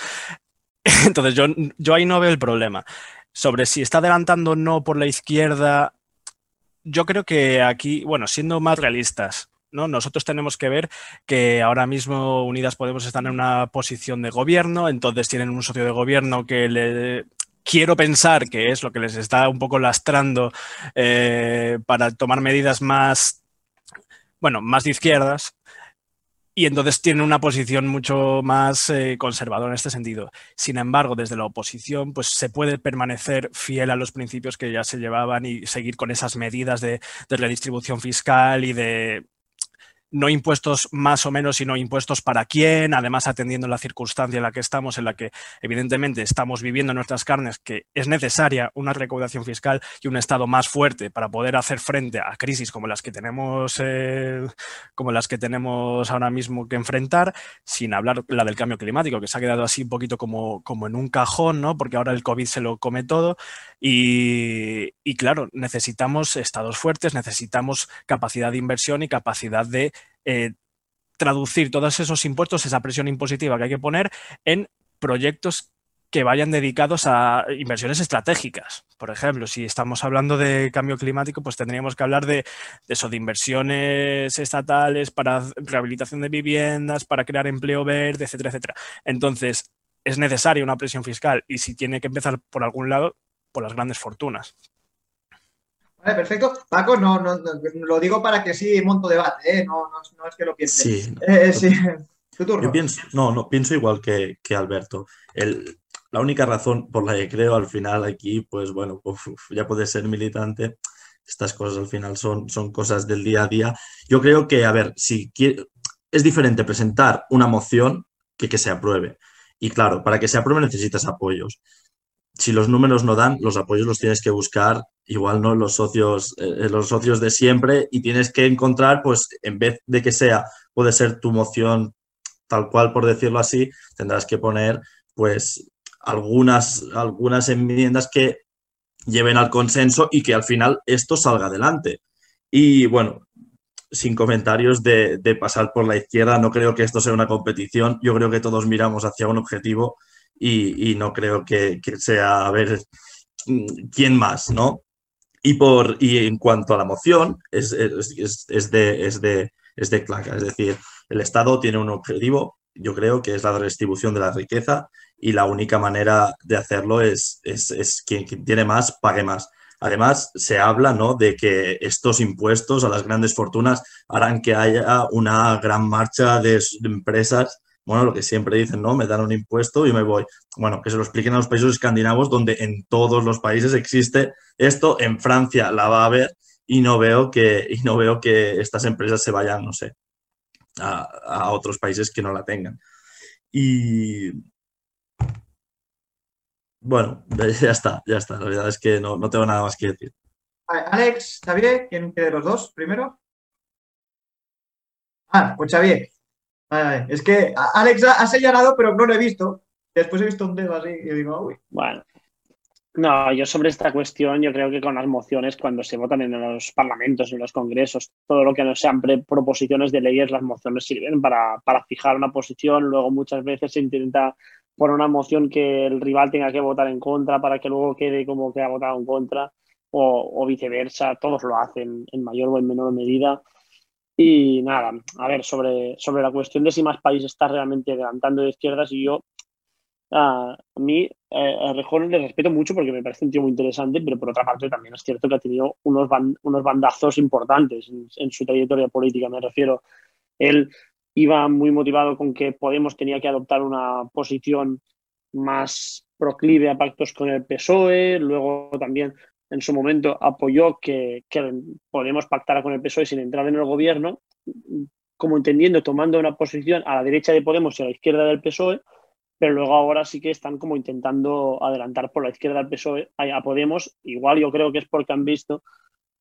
Entonces, yo, yo ahí no veo el problema. Sobre si está adelantando o no por la izquierda, yo creo que aquí, bueno, siendo más realistas, ¿no? Nosotros tenemos que ver que ahora mismo Unidas Podemos estar en una posición de gobierno, entonces tienen un socio de gobierno que le quiero pensar que es lo que les está un poco lastrando eh, para tomar medidas más bueno, más de izquierdas, y entonces tiene una posición mucho más eh, conservadora en este sentido. Sin embargo, desde la oposición, pues se puede permanecer fiel a los principios que ya se llevaban y seguir con esas medidas de, de redistribución fiscal y de no impuestos más o menos, sino impuestos para quién, además atendiendo la circunstancia en la que estamos, en la que evidentemente estamos viviendo en nuestras carnes, que es necesaria una recaudación fiscal y un Estado más fuerte para poder hacer frente a crisis como las que tenemos, eh, como las que tenemos ahora mismo que enfrentar, sin hablar la del cambio climático, que se ha quedado así un poquito como, como en un cajón, ¿no? porque ahora el COVID se lo come todo. Y, y claro, necesitamos estados fuertes, necesitamos capacidad de inversión y capacidad de eh, traducir todos esos impuestos, esa presión impositiva que hay que poner en proyectos que vayan dedicados a inversiones estratégicas. Por ejemplo, si estamos hablando de cambio climático, pues tendríamos que hablar de, eso, de inversiones estatales para rehabilitación de viviendas, para crear empleo verde, etcétera, etcétera. Entonces, es necesaria una presión fiscal y si tiene que empezar por algún lado, por las grandes fortunas. Vale, perfecto. Paco, no, no, lo digo para que sí monto debate, ¿eh? no, no, es que lo piense. Sí. Eh, sí. Yo pienso, no, no, pienso igual que, que Alberto. El, la única razón por la que creo al final aquí, pues bueno, ya puede ser militante. Estas cosas al final son, son cosas del día a día. Yo creo que, a ver, si es diferente presentar una moción que que se apruebe. Y claro, para que se apruebe necesitas apoyos si los números no dan, los apoyos los tienes que buscar, igual no los socios, eh, los socios de siempre, y tienes que encontrar, pues, en vez de que sea, puede ser tu moción tal cual, por decirlo así, tendrás que poner, pues, algunas, algunas enmiendas que lleven al consenso y que al final esto salga adelante. Y bueno, sin comentarios de, pasar por la izquierda, no creo que esto sea una competición, yo creo que todos miramos hacia un objetivo y, no creo que, sea a ver quién más, ¿no? Y, por, y en cuanto a la moción, es, es, de, es, de, es de claca, es decir, el Estado tiene un objetivo, yo creo que es la redistribución de la riqueza y la única manera de hacerlo es, es, quien, tiene más pague más. Además, se habla ¿no? de que estos impuestos a las grandes fortunas harán que haya una gran marcha de, empresas. Bueno, lo que siempre dicen, ¿no? Me dan un impuesto y me voy. Bueno, que se lo expliquen a los países escandinavos, donde en todos los países existe esto. En Francia la va a haber y no veo que, y no veo que estas empresas se vayan, no sé, a, otros países que no la tengan. Y, bueno, ya está, ya está. La verdad es que no, tengo nada más que decir. Alex, Xavier, ¿quién quiere los dos primero? Ah, pues Xavier. Es que Alex ha, señalado, pero no lo he visto. Después he visto un dedo así y digo, uy. Bueno. No, yo sobre esta cuestión, yo creo que con las mociones, cuando se votan en los parlamentos, en los congresos, todo lo que no sean proposiciones de leyes, las mociones sirven para, para fijar una posición. Luego muchas veces se intenta por una moción que el rival tenga que votar en contra para que luego quede como que ha votado en contra o, viceversa. Todos lo hacen en mayor o en menor medida. Y nada, a ver, sobre, sobre la cuestión de si más países está realmente adelantando de izquierdas, y yo a mí eh, a Rejón le respeto mucho porque me parece un tío muy interesante, pero por otra parte también es cierto que ha tenido unos, unos bandazos importantes en, en, su trayectoria política, me refiero. Él iba muy motivado con que Podemos tenía que adoptar una posición más proclive a pactos con el PSOE, luego también en su momento apoyó que, Podemos pactara con el PSOE sin entrar en el gobierno, como entendiendo, tomando una posición a la derecha de Podemos y a la izquierda del PSOE, pero luego ahora sí que están como intentando adelantar por la izquierda del PSOE a Podemos. Igual yo creo que es porque han visto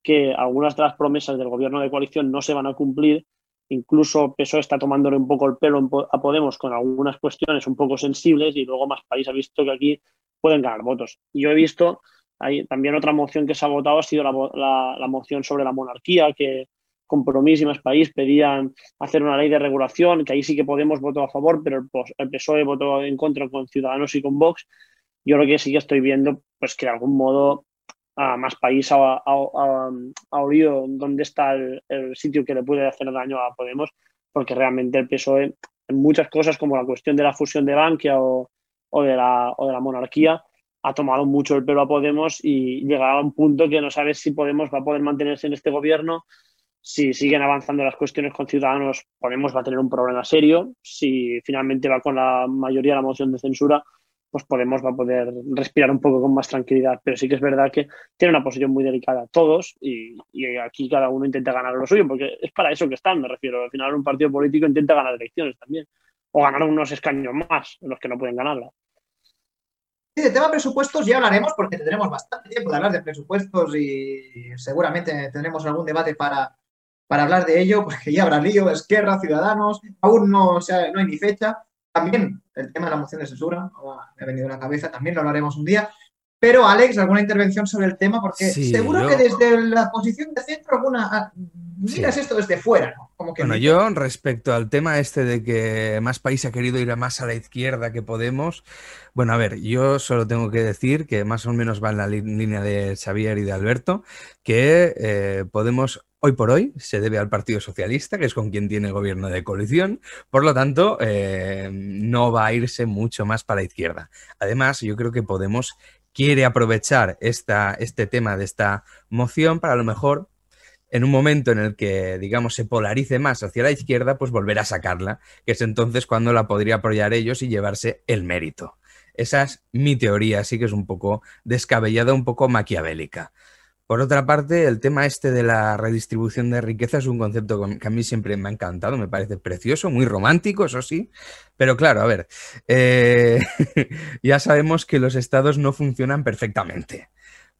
que algunas de las promesas del gobierno de coalición no se van a cumplir Incluso PSOE está tomándole un poco el pelo a Podemos con algunas cuestiones un poco sensibles y luego más país ha visto que aquí pueden ganar votos. Y yo he visto, hay también otra moción que se ha votado ha sido la, moción sobre la monarquía, que Compromís y más país pedían hacer una ley de regulación, que ahí sí que Podemos votó a favor, pero el, PSOE votó en contra con Ciudadanos y con Vox. Yo creo que sí que estoy viendo pues que de algún modo a más país ha, oído dónde está el, sitio que le puede hacer daño a Podemos, porque realmente el PSOE en muchas cosas como la cuestión de la fusión de Bankia o, de, la, o de la monarquía ha tomado mucho el pelo a Podemos y llegará a un punto que no sabes si Podemos va a poder mantenerse en este gobierno. Si siguen avanzando las cuestiones con Ciudadanos, Podemos va a tener un problema serio. Si finalmente va con la mayoría la moción de censura, pues Podemos va a poder respirar un poco con más tranquilidad. Pero sí que es verdad que tiene una posición muy delicada todos y, aquí cada uno intenta ganar lo suyo, porque es para eso que están, me refiero. Al final un partido político intenta ganar elecciones también, o ganar unos escaños más, los que no pueden ganarla. Sí, de tema presupuestos ya hablaremos porque tendremos bastante tiempo de hablar de presupuestos y seguramente tendremos algún debate para, para hablar de ello, porque ya habrá lío, Esquerra, Ciudadanos, aún no, o sea, no hay ni fecha. También el tema de la moción de censura, me ha venido a la cabeza, también lo hablaremos un día. Pero, Alex, ¿alguna intervención sobre el tema? Porque seguro que desde la posición de centro, alguna. Ah, miras esto desde fuera, ¿no? Como que bueno, yo respecto al tema este de que más país ha querido ir a más a la izquierda que Podemos, bueno, a ver, yo solo tengo que decir que más o menos va en la línea de Xavier y de Alberto, que eh, Podemos hoy por hoy se debe al Partido Socialista, que es con quien tiene gobierno de coalición, por lo tanto, eh, no va a irse mucho más para la izquierda. Además, yo creo que Podemos quiere aprovechar esta, este tema de esta moción para a lo mejor en un momento en el que, digamos, se polarice más hacia la izquierda, pues volver a sacarla, que es entonces cuando la podría apoyar ellos y llevarse el mérito. Esa es mi teoría, así que es un poco descabellada, un poco maquiavélica. Por otra parte, el tema este de la redistribución de riqueza es un concepto que a mí siempre me ha encantado, me parece precioso, muy romántico, eso sí, pero claro, a ver, eh, ya sabemos que los estados no funcionan perfectamente.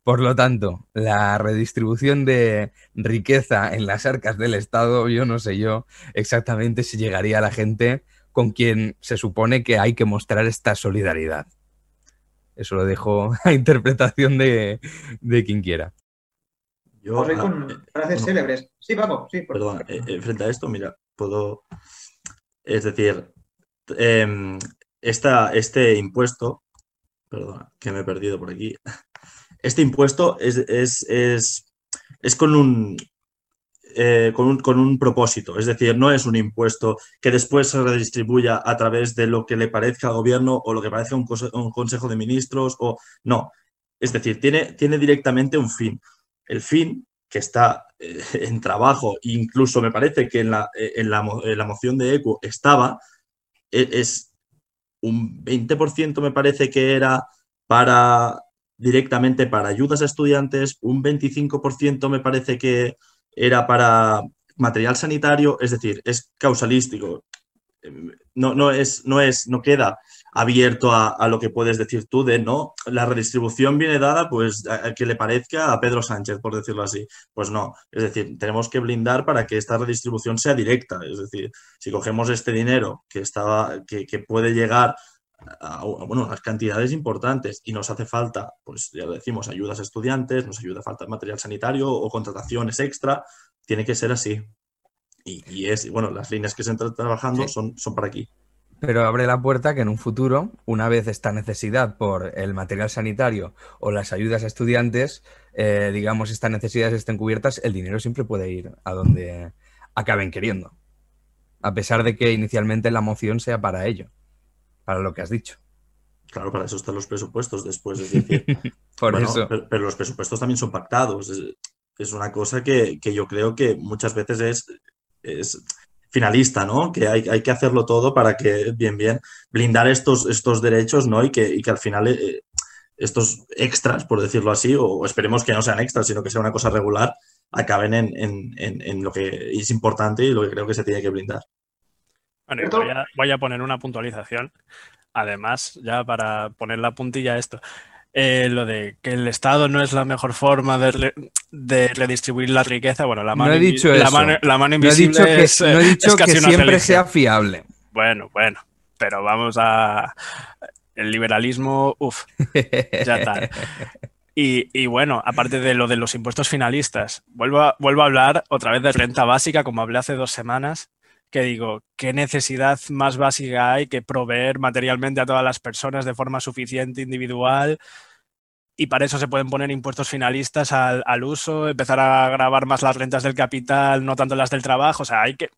Por lo tanto, la redistribución de riqueza en las arcas del Estado, yo no sé yo exactamente si llegaría a la gente con quien se supone que hay que mostrar esta solidaridad. Eso lo dejo a interpretación de, quien quiera. Yo, ah, con eh, frases célebres. Sí, vamos, sí. Perdón, eh, eh, frente a esto, mira, puedo. Es decir, em, este impuesto. Perdona, que me he perdido por aquí. Este impuesto es, es, es con un, eh, con, un, propósito, es decir, no es un impuesto que después se redistribuya a través de lo que le parezca al gobierno o lo que parezca un, un consejo de ministros o no. Es decir, tiene, tiene directamente un fin. El fin que está eh, en trabajo, incluso me parece que en la, eh, en la, moción de ECO estaba, e, es un 20% me parece que era para directamente para ayudas a estudiantes, un 25% me parece que era para material sanitario, es decir, es causalístico. No, no, es, no, es, no queda abierto a, lo que puedes decir tú de no, la redistribución viene dada pues a, que le parezca a Pedro Sánchez, por decirlo así. Pues no, es decir, tenemos que blindar para que esta redistribución sea directa. Es decir, si cogemos este dinero que, estaba, que, que puede llegar a, bueno, unas cantidades importantes y nos hace falta, pues ya lo decimos, ayudas a estudiantes, nos ayuda falta material sanitario o contrataciones extra, tiene que ser así. Y, es, bueno, las líneas que se están trabajando son, son para aquí. Pero abre la puerta que en un futuro, una vez esta necesidad por el material sanitario o las ayudas a estudiantes, eh, digamos, estas necesidades estén cubiertas, el dinero siempre puede ir a donde acaben queriendo. A pesar de que inicialmente la moción sea para ello para lo que has dicho. Claro, para eso están los presupuestos después. Es decir, Por eso. Pero, los presupuestos también son pactados. Es, una cosa que, yo creo que muchas veces es, es finalista, ¿no? Que hay, hay, que hacerlo todo para que, bien, bien, blindar estos, estos derechos, ¿no? Y que, que al final eh, estos extras, por decirlo así, o esperemos que no sean extras, sino que sea una cosa regular, acaben en, en lo que es importante y lo que creo que se tiene que blindar. Bueno, voy a, poner una puntualización. Además, ya para poner la puntilla a esto. Eh, lo de que el Estado no es la mejor forma de, redistribuir la riqueza. Bueno, la mano, no he dicho la mano, invisible no he dicho que, no he dicho que siempre sea fiable. Bueno, bueno, pero vamos a. El liberalismo, uff, ya está. Y, y, bueno, aparte de lo de los impuestos finalistas, vuelvo a, vuelvo a hablar otra vez de renta básica, como hablé hace dos semanas, que digo, ¿qué necesidad más básica hay que proveer materialmente a todas las personas de forma suficiente, individual? Y para eso se pueden poner impuestos finalistas al, uso, empezar a grabar más las rentas del capital, no tanto las del trabajo. O sea, hay que,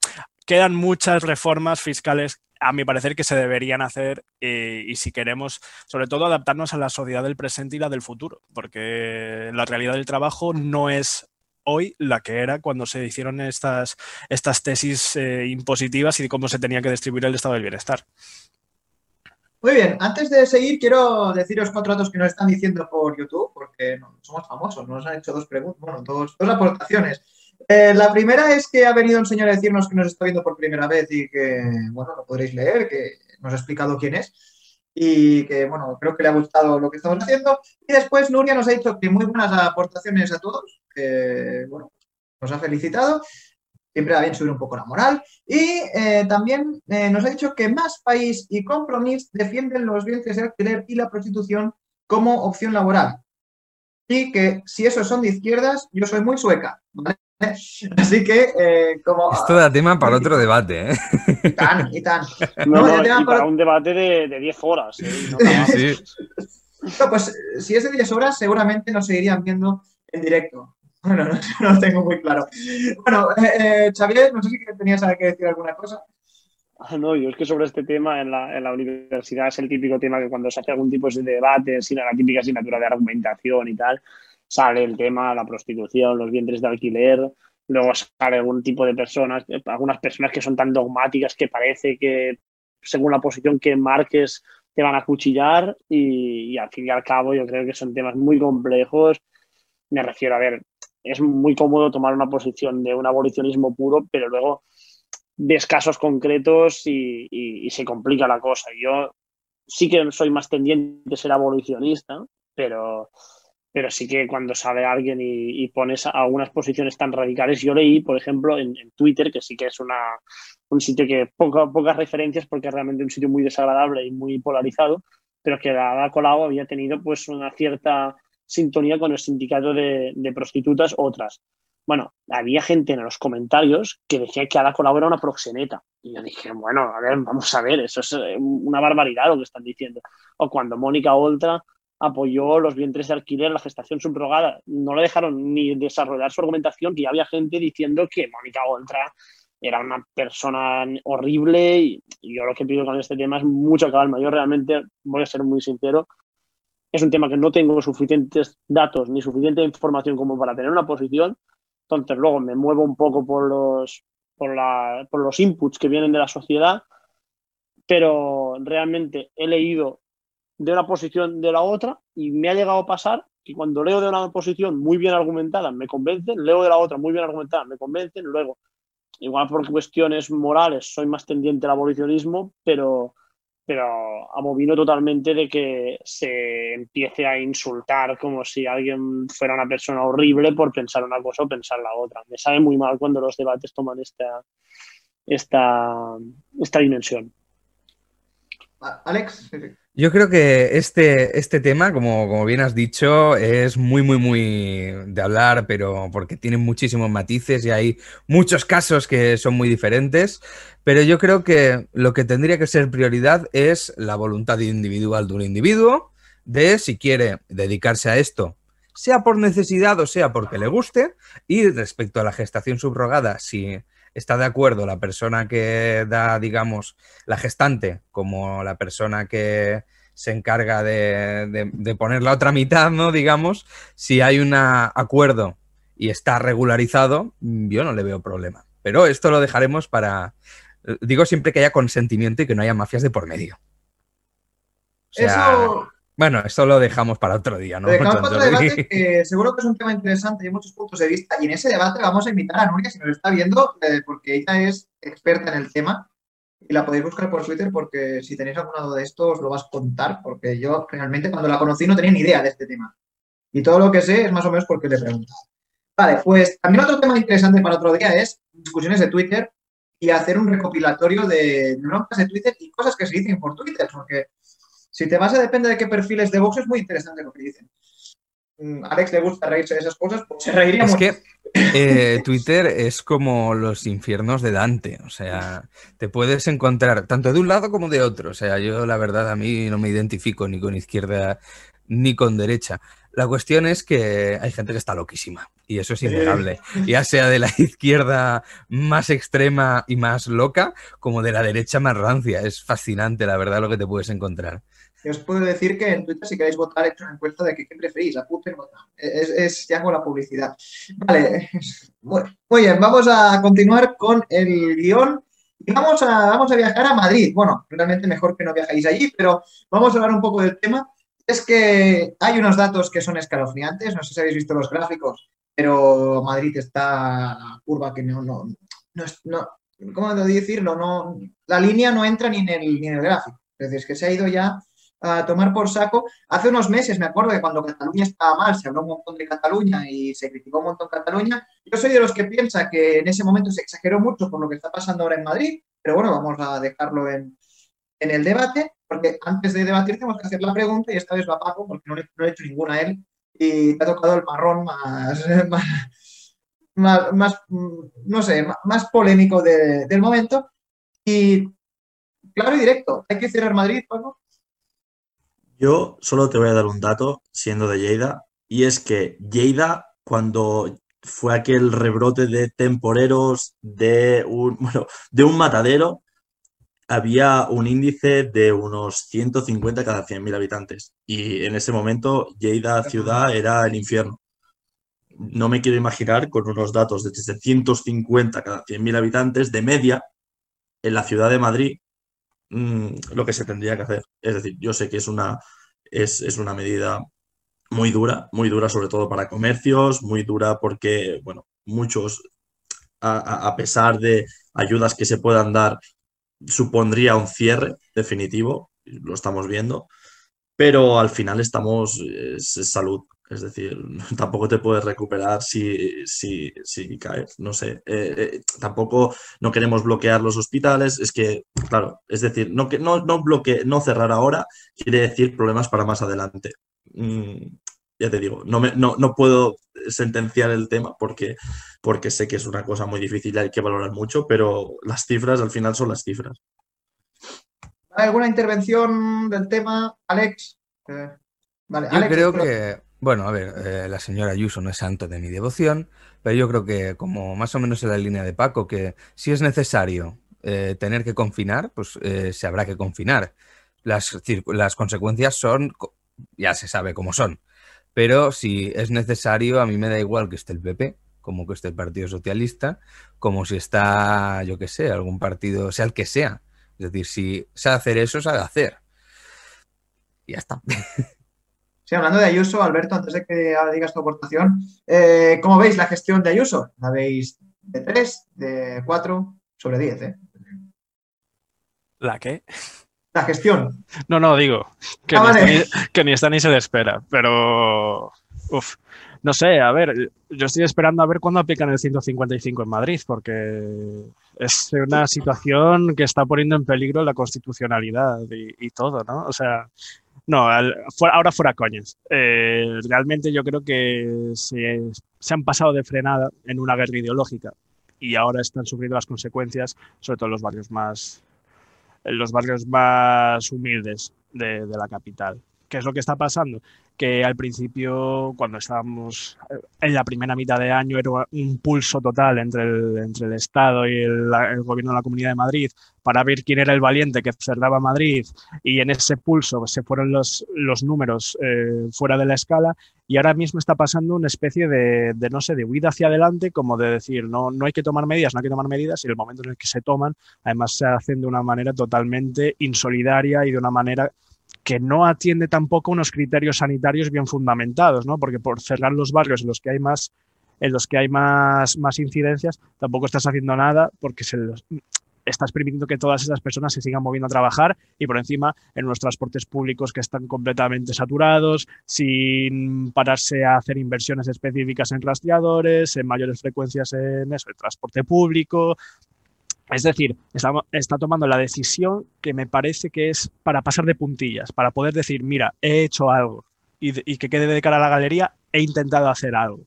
quedan muchas reformas fiscales, a mi parecer, que se deberían hacer eh, y si queremos, sobre todo, adaptarnos a la sociedad del presente y la del futuro, porque la realidad del trabajo no es hoy la que era cuando se hicieron estas, estas tesis eh, impositivas y cómo se tenía que distribuir el estado del bienestar. Muy bien, antes de seguir, quiero deciros cuatro datos que nos están diciendo por YouTube, porque somos famosos, nos han hecho dos preguntas, bueno, dos, aportaciones. Eh, la primera es que ha venido un señor a decirnos que nos está viendo por primera vez y que, bueno, lo podréis leer, que nos ha explicado quién es y que, bueno, creo que le ha gustado lo que estamos haciendo. Y después Nuria nos ha dicho que muy buenas aportaciones a todos, que, bueno, nos ha felicitado. Siempre va bien subir un poco la moral. Y eh, también eh, nos ha dicho que Más País y Compromís defienden los bienes de alquiler y la prostitución como opción laboral. Y que si esos son de izquierdas, yo soy muy sueca. ¿vale? Así que, eh, como. Esto da tema para otro debate, ¿eh? Y tan, y tan. No, para, un debate de, 10 horas. ¿eh? sí. pues si es de 10 horas, seguramente nos seguirían viendo en directo. Bueno, no, lo tengo muy claro. Bueno, eh, Xavier, no sé si tenías que decir alguna cosa. Ah, no, yo es que sobre este tema en la, en la, universidad es el típico tema que cuando se hace algún tipo de debate, la típica asignatura de argumentación y tal, sale el tema, la prostitución, los vientres de alquiler, luego sale algún tipo de personas, algunas personas que son tan dogmáticas que parece que según la posición que marques te van a cuchillar y, al fin y al cabo yo creo que son temas muy complejos Me refiero a ver, es muy cómodo tomar una posición de un abolicionismo puro, pero luego ves casos concretos y, se complica la cosa. Yo sí que soy más tendiente a ser abolicionista, pero, pero sí que cuando sale alguien y, pones algunas posiciones tan radicales, yo leí, por ejemplo, en, Twitter, que sí que es una, un sitio que pocas referencias porque es realmente un sitio muy desagradable y muy polarizado, pero que Ada Colau había tenido pues una cierta sintonía con el sindicato de, prostitutas otras. Bueno, había gente en los comentarios que decía que Ada Colau era una proxeneta. Y yo dije, bueno, a ver, vamos a ver, eso es eh, una barbaridad lo que están diciendo. O cuando Mónica Oltra apoyó los vientres de alquiler, la gestación subrogada, no le dejaron ni desarrollar su argumentación, que ya había gente diciendo que Mónica Oltra era una persona horrible y, yo lo que pido con este tema es mucho calma. Yo realmente, voy a ser muy sincero, es un tema que no tengo suficientes datos ni suficiente información como para tener una posición. Entonces luego me muevo un poco por los, por, la, por los inputs que vienen de la sociedad, pero realmente he leído de una posición de la otra y me ha llegado a pasar que cuando leo de una posición muy bien argumentada me convencen, leo de la otra muy bien argumentada me convencen, luego igual por cuestiones morales soy más tendiente al abolicionismo, pero pero abomino totalmente de que se empiece a insultar como si alguien fuera una persona horrible por pensar una cosa o pensar la otra. Me sabe muy mal cuando los debates toman esta, esta, esta dimensión. Alex. Yo creo que este, este tema, como, como, bien has dicho, es muy, muy, muy de hablar, pero porque tiene muchísimos matices y hay muchos casos que son muy diferentes. Pero yo creo que lo que tendría que ser prioridad es la voluntad individual de un individuo, de si quiere dedicarse a esto, sea por necesidad o sea porque le guste. Y respecto a la gestación subrogada, si está de acuerdo la persona que da, digamos, la gestante, como la persona que se encarga de, poner la otra mitad, ¿no? Digamos, si hay un acuerdo y está regularizado, yo no le veo problema. Pero esto lo dejaremos para, digo siempre que haya consentimiento y que no haya mafias de por medio. Eso, bueno, esto lo dejamos para otro día, ¿no? Dejamos para otro debate que seguro que es un tema interesante y hay muchos puntos de vista. Y en ese debate vamos a invitar a Nuria, si nos está viendo, eh, porque ella es experta en el tema. Y la podéis buscar por Twitter porque si tenéis alguna duda de esto os lo vas a contar, porque yo realmente cuando la conocí no tenía ni idea de este tema. Y todo lo que sé es más o menos porque le he preguntado. Vale, pues también otro tema interesante para otro día es discusiones de Twitter y hacer un recopilatorio de broncas de Twitter y cosas que se dicen por Twitter, porque si te vas a depende de qué perfiles de Vox, es muy interesante lo que dicen. Mm, Alex le gusta reírse de esas cosas, pues se reiría es que eh, Twitter es como los infiernos de Dante, o sea, te puedes encontrar tanto de un lado como de otro, o sea, yo la verdad a mí no me identifico ni con izquierda ni con derecha. La cuestión es que hay gente que está loquísima y eso es innegable, ya sea de la izquierda más extrema y más loca como de la derecha más rancia. Es fascinante, la verdad, lo que te puedes encontrar os puedo decir que en Twitter, si queréis votar, he hecho una encuesta de que, qué preferís, a Putin o es, es, ya con la publicidad. Vale, muy, bien, vamos a continuar con el guion y vamos a, vamos a viajar a Madrid. Bueno, realmente mejor que no viajáis allí, pero vamos a hablar un poco del tema. Es que hay unos datos que son escalofriantes, no sé si habéis visto los gráficos, pero Madrid está la curva que no, no, no, no ¿cómo decir? No, no, la línea no entra ni en el, ni en el gráfico. Es decir, es que se ha ido ya a tomar por saco. Hace unos meses me acuerdo que cuando Cataluña estaba mal, se habló un montón de Cataluña y se criticó un montón Cataluña. Yo soy de los que piensa que en ese momento se exageró mucho por lo que está pasando ahora en Madrid, pero bueno, vamos a dejarlo en, el debate, porque antes de debatir tenemos que hacer la pregunta y esta vez va Paco, porque no le, he hecho ninguna a él y te ha tocado el marrón más, más, no sé, más, polémico del momento. Y claro y directo, hay que cerrar Madrid, Paco. Yo solo te voy a dar un dato, siendo de Lleida, y es que Lleida, cuando fue aquel rebrote de temporeros de un, de un matadero, había un índice de unos 150 cada 100.000 habitantes. Y en ese momento, Lleida ciudad era el infierno. No me quiero imaginar con unos datos de 150 cada 100.000 habitantes de media en la ciudad de Madrid, Mm, lo que se tendría que hacer. Es decir, yo sé que es una, es, una medida muy dura, muy dura sobre todo para comercios, muy dura porque, bueno, muchos, a, pesar de ayudas que se puedan dar, supondría un cierre definitivo, lo estamos viendo, pero al final estamos, es, salud, es decir, tampoco te puedes recuperar si, si, si caes, no sé. Eh, eh, tampoco no queremos bloquear los hospitales, es que, claro, es decir, no, que, no, no, bloque, no cerrar ahora quiere decir problemas para más adelante. Mm, ya te digo, no, me, no, no, puedo sentenciar el tema porque, porque sé que es una cosa muy difícil y hay que valorar mucho, pero las cifras al final son las cifras. ¿Hay alguna intervención del tema, Alex? Eh, vale, Yo creo que, bueno, a ver, eh, la señora Ayuso no es santo de mi devoción, pero yo creo que como más o menos en la línea de Paco, que si es necesario eh, tener que confinar, pues se habrá que confinar. Las, las consecuencias son, ya se sabe cómo son. Pero si es necesario, a mí me da igual que esté el PP, como que esté el Partido Socialista, como si está, yo qué sé, algún partido, sea el que sea. Es decir, si sabe hacer eso, sabe hacer. Y ya está. Sí, hablando de Ayuso, Alberto, antes de que digas tu aportación, eh, ¿cómo veis la gestión de Ayuso? ¿La veis de 3, de 4, sobre 10? Eh? ¿La qué? La gestión. No, no, digo que, ah, ni, está ni, se le espera, pero uf, no sé, a ver, yo estoy esperando a ver cuándo aplican el 155 en Madrid, porque es una situación que está poniendo en peligro la constitucionalidad y, todo, ¿no? O sea, no, ahora fuera coñas. Eh, realmente yo creo que se, se han pasado de frenada en una guerra ideológica y ahora están sufriendo las consecuencias, sobre todo en los barrios más, en los barrios más humildes de, la capital. ¿Qué es lo que está pasando? Que al principio, cuando estábamos en la primera mitad de año, era un pulso total entre el, entre el Estado y el, gobierno de la Comunidad de Madrid para ver quién era el valiente que cerraba Madrid y en ese pulso se fueron los, los números eh, fuera de la escala y ahora mismo está pasando una especie de, de, no sé, de huida hacia adelante, como de decir, no, no hay que tomar medidas, no hay que tomar medidas, y el momento en el que se toman, además se hacen de una manera totalmente insolidaria y de una manera que no atiende tampoco unos criterios sanitarios bien fundamentados, ¿no? Porque por cerrar los barrios en los que hay más en los que hay más, más incidencias, tampoco estás haciendo nada porque se los, estás permitiendo que todas esas personas se sigan moviendo a trabajar y por encima en los transportes públicos que están completamente saturados, sin pararse a hacer inversiones específicas en rastreadores, en mayores frecuencias en eso, el transporte público. Es decir, está, tomando la decisión que me parece que es para pasar de puntillas, para poder decir, mira, he hecho algo y, que quede de cara a la galería, he intentado hacer algo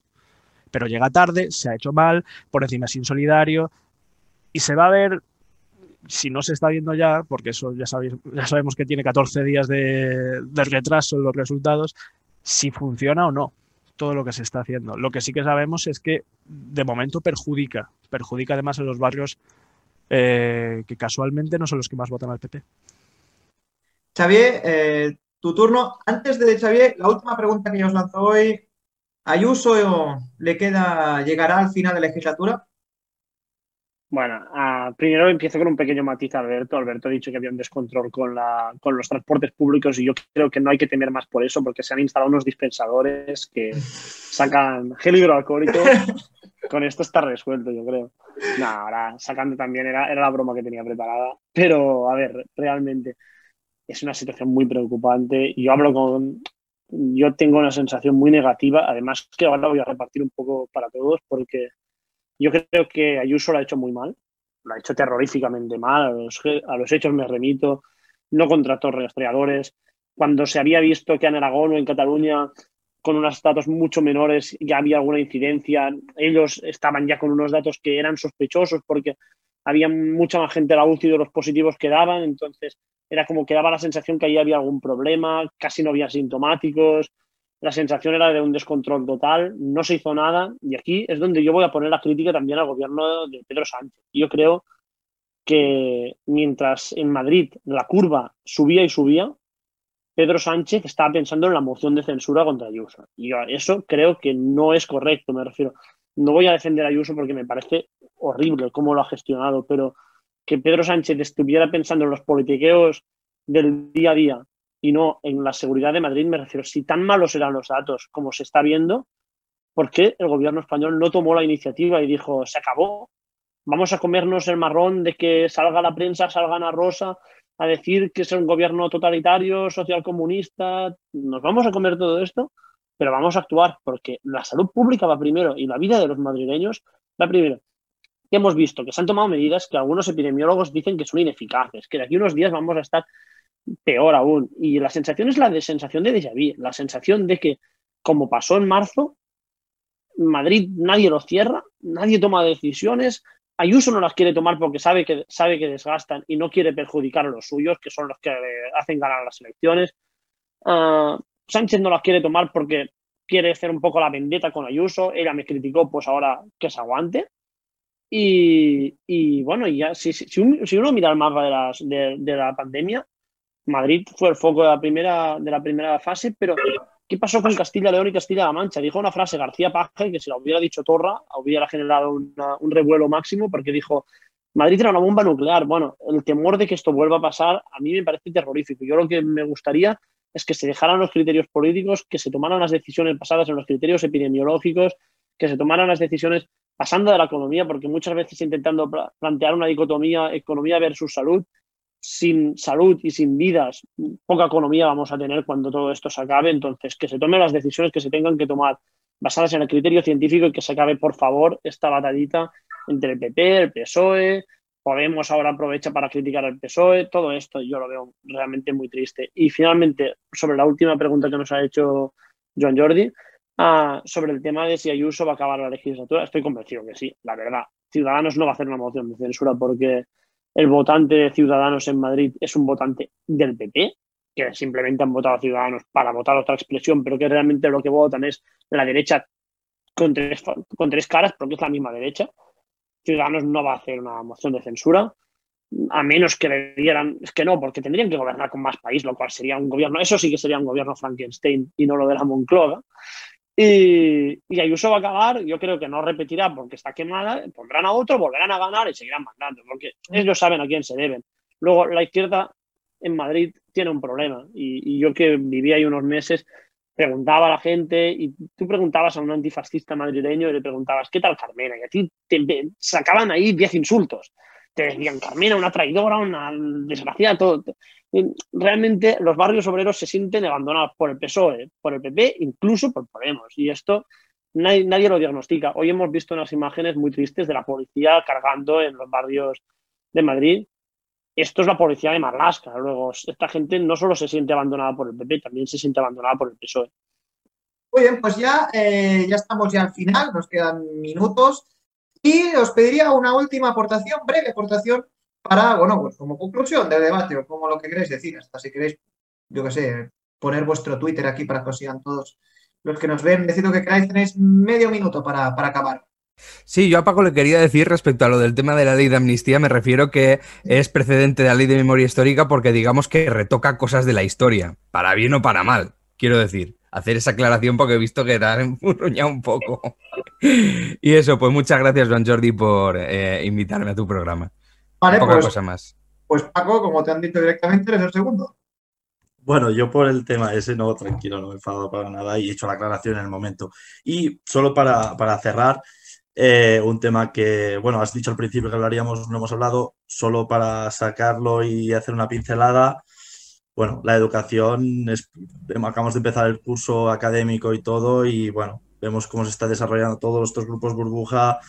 pero llega tarde, se ha hecho mal, por encima es insolidario y se va a ver si no se está viendo ya, porque eso ya, sabemos que tiene 14 días de, retraso en los resultados, si funciona o no todo lo que se está haciendo. Lo que sí que sabemos es que de momento perjudica, perjudica además en los barrios eh, que casualmente no son los que más votan al PP. Xavier, eh, tu turno. Antes de Xavier, la última pregunta que yo os lanzo hoy. ¿Ayuso le queda, llegará al final de la legislatura? Bueno, primero empiezo con un pequeño matiz a Alberto. Alberto ha dicho que había un descontrol con, la, con los transportes públicos y yo creo que no hay que temer más por eso porque se han instalado unos dispensadores que sacan gel hidroalcohólico. con esto está resuelto, yo creo. No, ahora sacando también era, era la broma que tenía preparada. Pero, a ver, realmente es una situación muy preocupante. Yo hablo con... Yo tengo una sensación muy negativa. Además que ahora voy a repartir un poco para todos porque yo creo que Ayuso lo ha hecho muy mal, lo ha hecho terroríficamente mal, a los, hechos me remito, no contrató rastreadores. Cuando se había visto que en Aragón o en Cataluña, con unos datos mucho menores, ya había alguna incidencia, ellos estaban ya con unos datos que eran sospechosos porque había mucha más gente a la UCI de los positivos que daban, entonces era como que daba la sensación que ahí había algún problema, casi no había sintomáticos, la sensación era de un descontrol total, no se hizo nada y aquí es donde yo voy a poner la crítica también al gobierno de Pedro Sánchez. Yo creo que mientras en Madrid la curva subía y subía, Pedro Sánchez estaba pensando en la moción de censura contra Ayuso. Y yo eso creo que no es correcto, me refiero. No voy a defender a Ayuso porque me parece horrible cómo lo ha gestionado, pero que Pedro Sánchez estuviera pensando en los politiqueos del día a día y no en la seguridad de Madrid, me refiero, si tan malos eran los datos como se está viendo, ¿por qué el gobierno español no tomó la iniciativa y dijo, se acabó? Vamos a comernos el marrón de que salga la prensa, salga Ana Rosa a decir que es un gobierno totalitario, social comunista, nos vamos a comer todo esto, pero vamos a actuar porque la salud pública va primero y la vida de los madrileños va primero. Hemos visto que se han tomado medidas que algunos epidemiólogos dicen que son ineficaces, que de aquí unos días vamos a estar peor aún. Y la sensación es la de sensación de déjà la sensación de que, como pasó en marzo, Madrid nadie lo cierra, nadie toma decisiones, Ayuso no las quiere tomar porque sabe que, sabe que desgastan y no quiere perjudicar a los suyos, que son los que hacen ganar las elecciones. Ah, Sánchez no las quiere tomar porque quiere hacer un poco la vendetta con Ayuso. Ella me criticó, pues ahora que se aguante. Y, bueno, ya, si, si, uno mira el mapa de, las, de, la pandemia, Madrid fue el foco de la primera, de la primera fase, pero ¿Qué pasó con Castilla León y Castilla-La Mancha? Dijo una frase García Paje que si la hubiera dicho Torra, hubiera generado un revuelo máximo porque dijo, Madrid era una bomba nuclear. Bueno, el temor de que esto vuelva a pasar a mí me parece terrorífico. Yo lo que me gustaría es que se dejaran los criterios políticos, que se tomaran las decisiones basadas en los criterios epidemiológicos, que se tomaran las decisiones pasando de la economía, porque muchas veces intentando plantear una dicotomía economía versus salud, sin salud y sin vidas, poca economía vamos a tener cuando todo esto se acabe. Entonces, que se tomen las decisiones que se tengan que tomar basadas en el criterio científico y que se acabe, por favor, esta batallita entre el PP, el PSOE. Podemos ahora aprovechar para criticar al PSOE. Todo esto yo lo veo realmente muy triste. Y finalmente, sobre la última pregunta que nos ha hecho John Jordi, ah, sobre el tema de si Ayuso va a acabar la legislatura, estoy convencido que sí, la verdad. Ciudadanos no va a hacer una moción de censura porque el votante de Ciudadanos en Madrid es un votante del PP, que simplemente han votado a Ciudadanos para votar otra expresión, pero que realmente lo que votan es la derecha con tres, con tres caras, porque es la misma derecha. Ciudadanos no va a hacer una moción de censura, a menos que le dieran, es que no, porque tendrían que gobernar con más país, lo cual sería un gobierno, eso sí que sería un gobierno Frankenstein y no lo de la Moncloa. Y, y, Ayuso va a acabar, yo creo que no repetirá porque está quemada, pondrán a otro, volverán a ganar y seguirán mandando, porque ellos saben a quién se deben. Luego, la izquierda en Madrid tiene un problema y, yo que viví ahí unos meses, preguntaba a la gente y tú preguntabas a un antifascista madrileño y le preguntabas, ¿qué tal Carmena? Y a ti te sacaban ahí 10 insultos te decían Carmena, una traidora, una desgraciada, todo. Realmente los barrios obreros se sienten abandonados por el PSOE, por el PP, incluso por Podemos. Y esto nadie, lo diagnostica. Hoy hemos visto unas imágenes muy tristes de la policía cargando en los barrios de Madrid. Esto es la policía de Marlasca. Luego, esta gente no solo se siente abandonada por el PP, también se siente abandonada por el PSOE. Muy bien, pues ya, eh, ya estamos ya al final, nos quedan minutos. Y os pediría una última aportación, breve aportación, para, bueno, pues como conclusión del debate o como lo que queréis decir, hasta si queréis, yo qué sé, poner vuestro Twitter aquí para que os sigan todos los que nos ven, decid lo que queráis, tenéis medio minuto para, acabar. Sí, yo a Paco le quería decir respecto a lo del tema de la ley de amnistía, me refiero que es precedente de la ley de memoria histórica porque digamos que retoca cosas de la historia, para bien o para mal, quiero decir hacer esa aclaración porque he visto que te han un poco. y eso, pues muchas gracias, Juan Jordi, por eh, invitarme a tu programa. Vale, Poca pues, cosa más. Pues Paco, como te han dicho directamente, eres el segundo. Bueno, yo por el tema ese no, tranquilo, no me enfado para nada y he hecho la aclaración en el momento. Y solo para, cerrar, eh, un tema que, bueno, has dicho al principio que hablaríamos, no hemos hablado, solo para sacarlo y hacer una pincelada bueno, la educación, es, acabamos de empezar el curso académico y todo, y bueno, vemos cómo se está desarrollando todos estos grupos burbuja.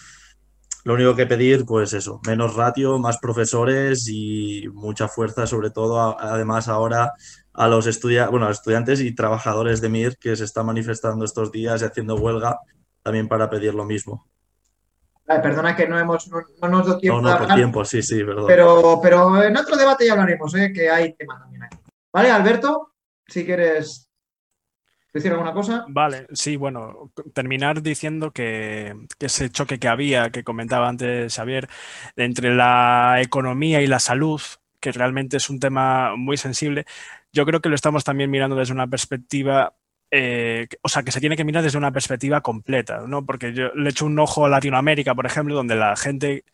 Lo único que pedir, pues eso, menos ratio, más profesores y mucha fuerza, sobre todo, además ahora a los, estudia bueno, estudiantes y trabajadores de MIR que se están manifestando estos días y haciendo huelga también para pedir lo mismo. perdona que no hemos no, nos dado tiempo. No, no, por tiempo, sí, sí, perdón. Pero, pero en otro debate ya hablaremos, ¿eh? que hay tema también aquí. Vale, Alberto, si quieres decir alguna cosa. Vale, sí, bueno, terminar diciendo que, ese choque que había, que comentaba antes Xavier, entre la economía y la salud, que realmente es un tema muy sensible, yo creo que lo estamos también mirando desde una perspectiva eh, o sea, que se tiene que mirar desde una perspectiva completa, ¿no? Porque yo le echo un ojo a Latinoamérica, por ejemplo, donde la gente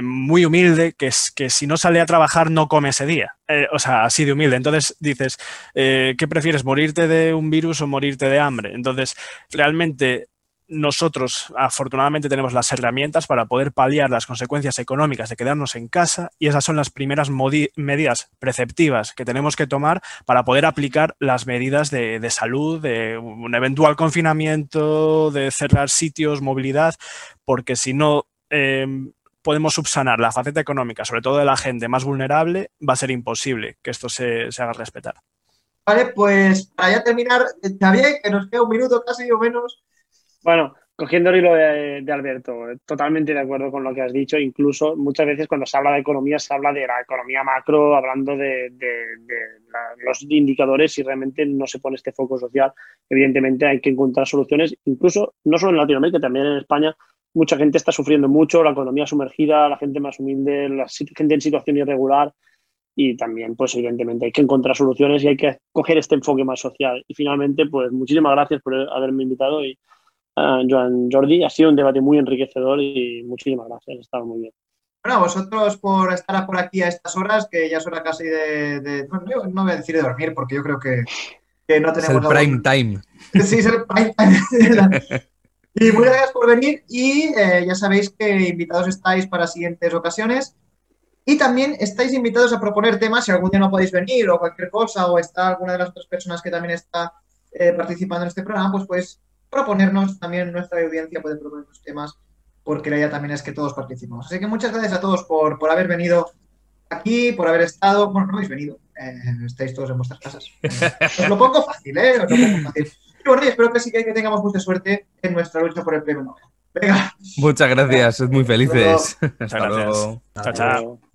muy humilde, que es que si no sale a trabajar no come ese día. Eh, o sea, así de humilde. Entonces dices, eh, ¿qué prefieres, morirte de un virus o morirte de hambre? Entonces, realmente nosotros afortunadamente tenemos las herramientas para poder paliar las consecuencias económicas de quedarnos en casa y esas son las primeras medidas preceptivas que tenemos que tomar para poder aplicar las medidas de, salud, de un eventual confinamiento, de cerrar sitios, movilidad, porque si no em, podemos subsanar la faceta económica, sobre todo de la gente más vulnerable, va a ser imposible que esto se, se haga respetar. Vale, pues para ya terminar, Xavier, que nos queda un minuto casi o menos, bueno, cogiendo el hilo de, Alberto, totalmente de acuerdo con lo que has dicho. Incluso muchas veces cuando se habla de economía, se habla de la economía macro, hablando de, los indicadores y realmente no se pone este foco social. Evidentemente hay que encontrar soluciones, incluso no solo en Latinoamérica, también en España. Mucha gente está sufriendo mucho, la economía sumergida, la gente más humilde, la gente en situación irregular y también, pues evidentemente, hay que encontrar soluciones y hay que coger este enfoque más social. Y finalmente, pues muchísimas gracias por haberme invitado y Joan Jordi. Ha sido un debate muy enriquecedor y muchísimas gracias. Ha estado muy bien. Bueno, vosotros por estar por aquí a estas horas, que ya es hora casi de. no, voy a decir de dormir, porque yo creo que, no tenemos. Es el prime time. Sí, es el prime time. y muchas gracias por venir. Y eh, ya sabéis que invitados estáis para siguientes ocasiones. Y también estáis invitados a proponer temas si algún día no podéis venir o cualquier cosa, o está alguna de las otras personas que también está eh, participando en este programa, pues pues proponernos, también nuestra audiencia puede proponernos temas, porque la idea también es que todos participemos. Así que muchas gracias a todos por, por haber venido aquí, por haber estado. Bueno, no habéis venido, eh, estáis todos en vuestras casas. os lo pongo fácil, ¿eh? Os lo pongo fácil. Y bueno, y espero que sí que, tengamos mucha suerte en nuestra lucha por el premio Nobel. Venga. Muchas gracias, muy felices. Muchas gracias. Chao, chao.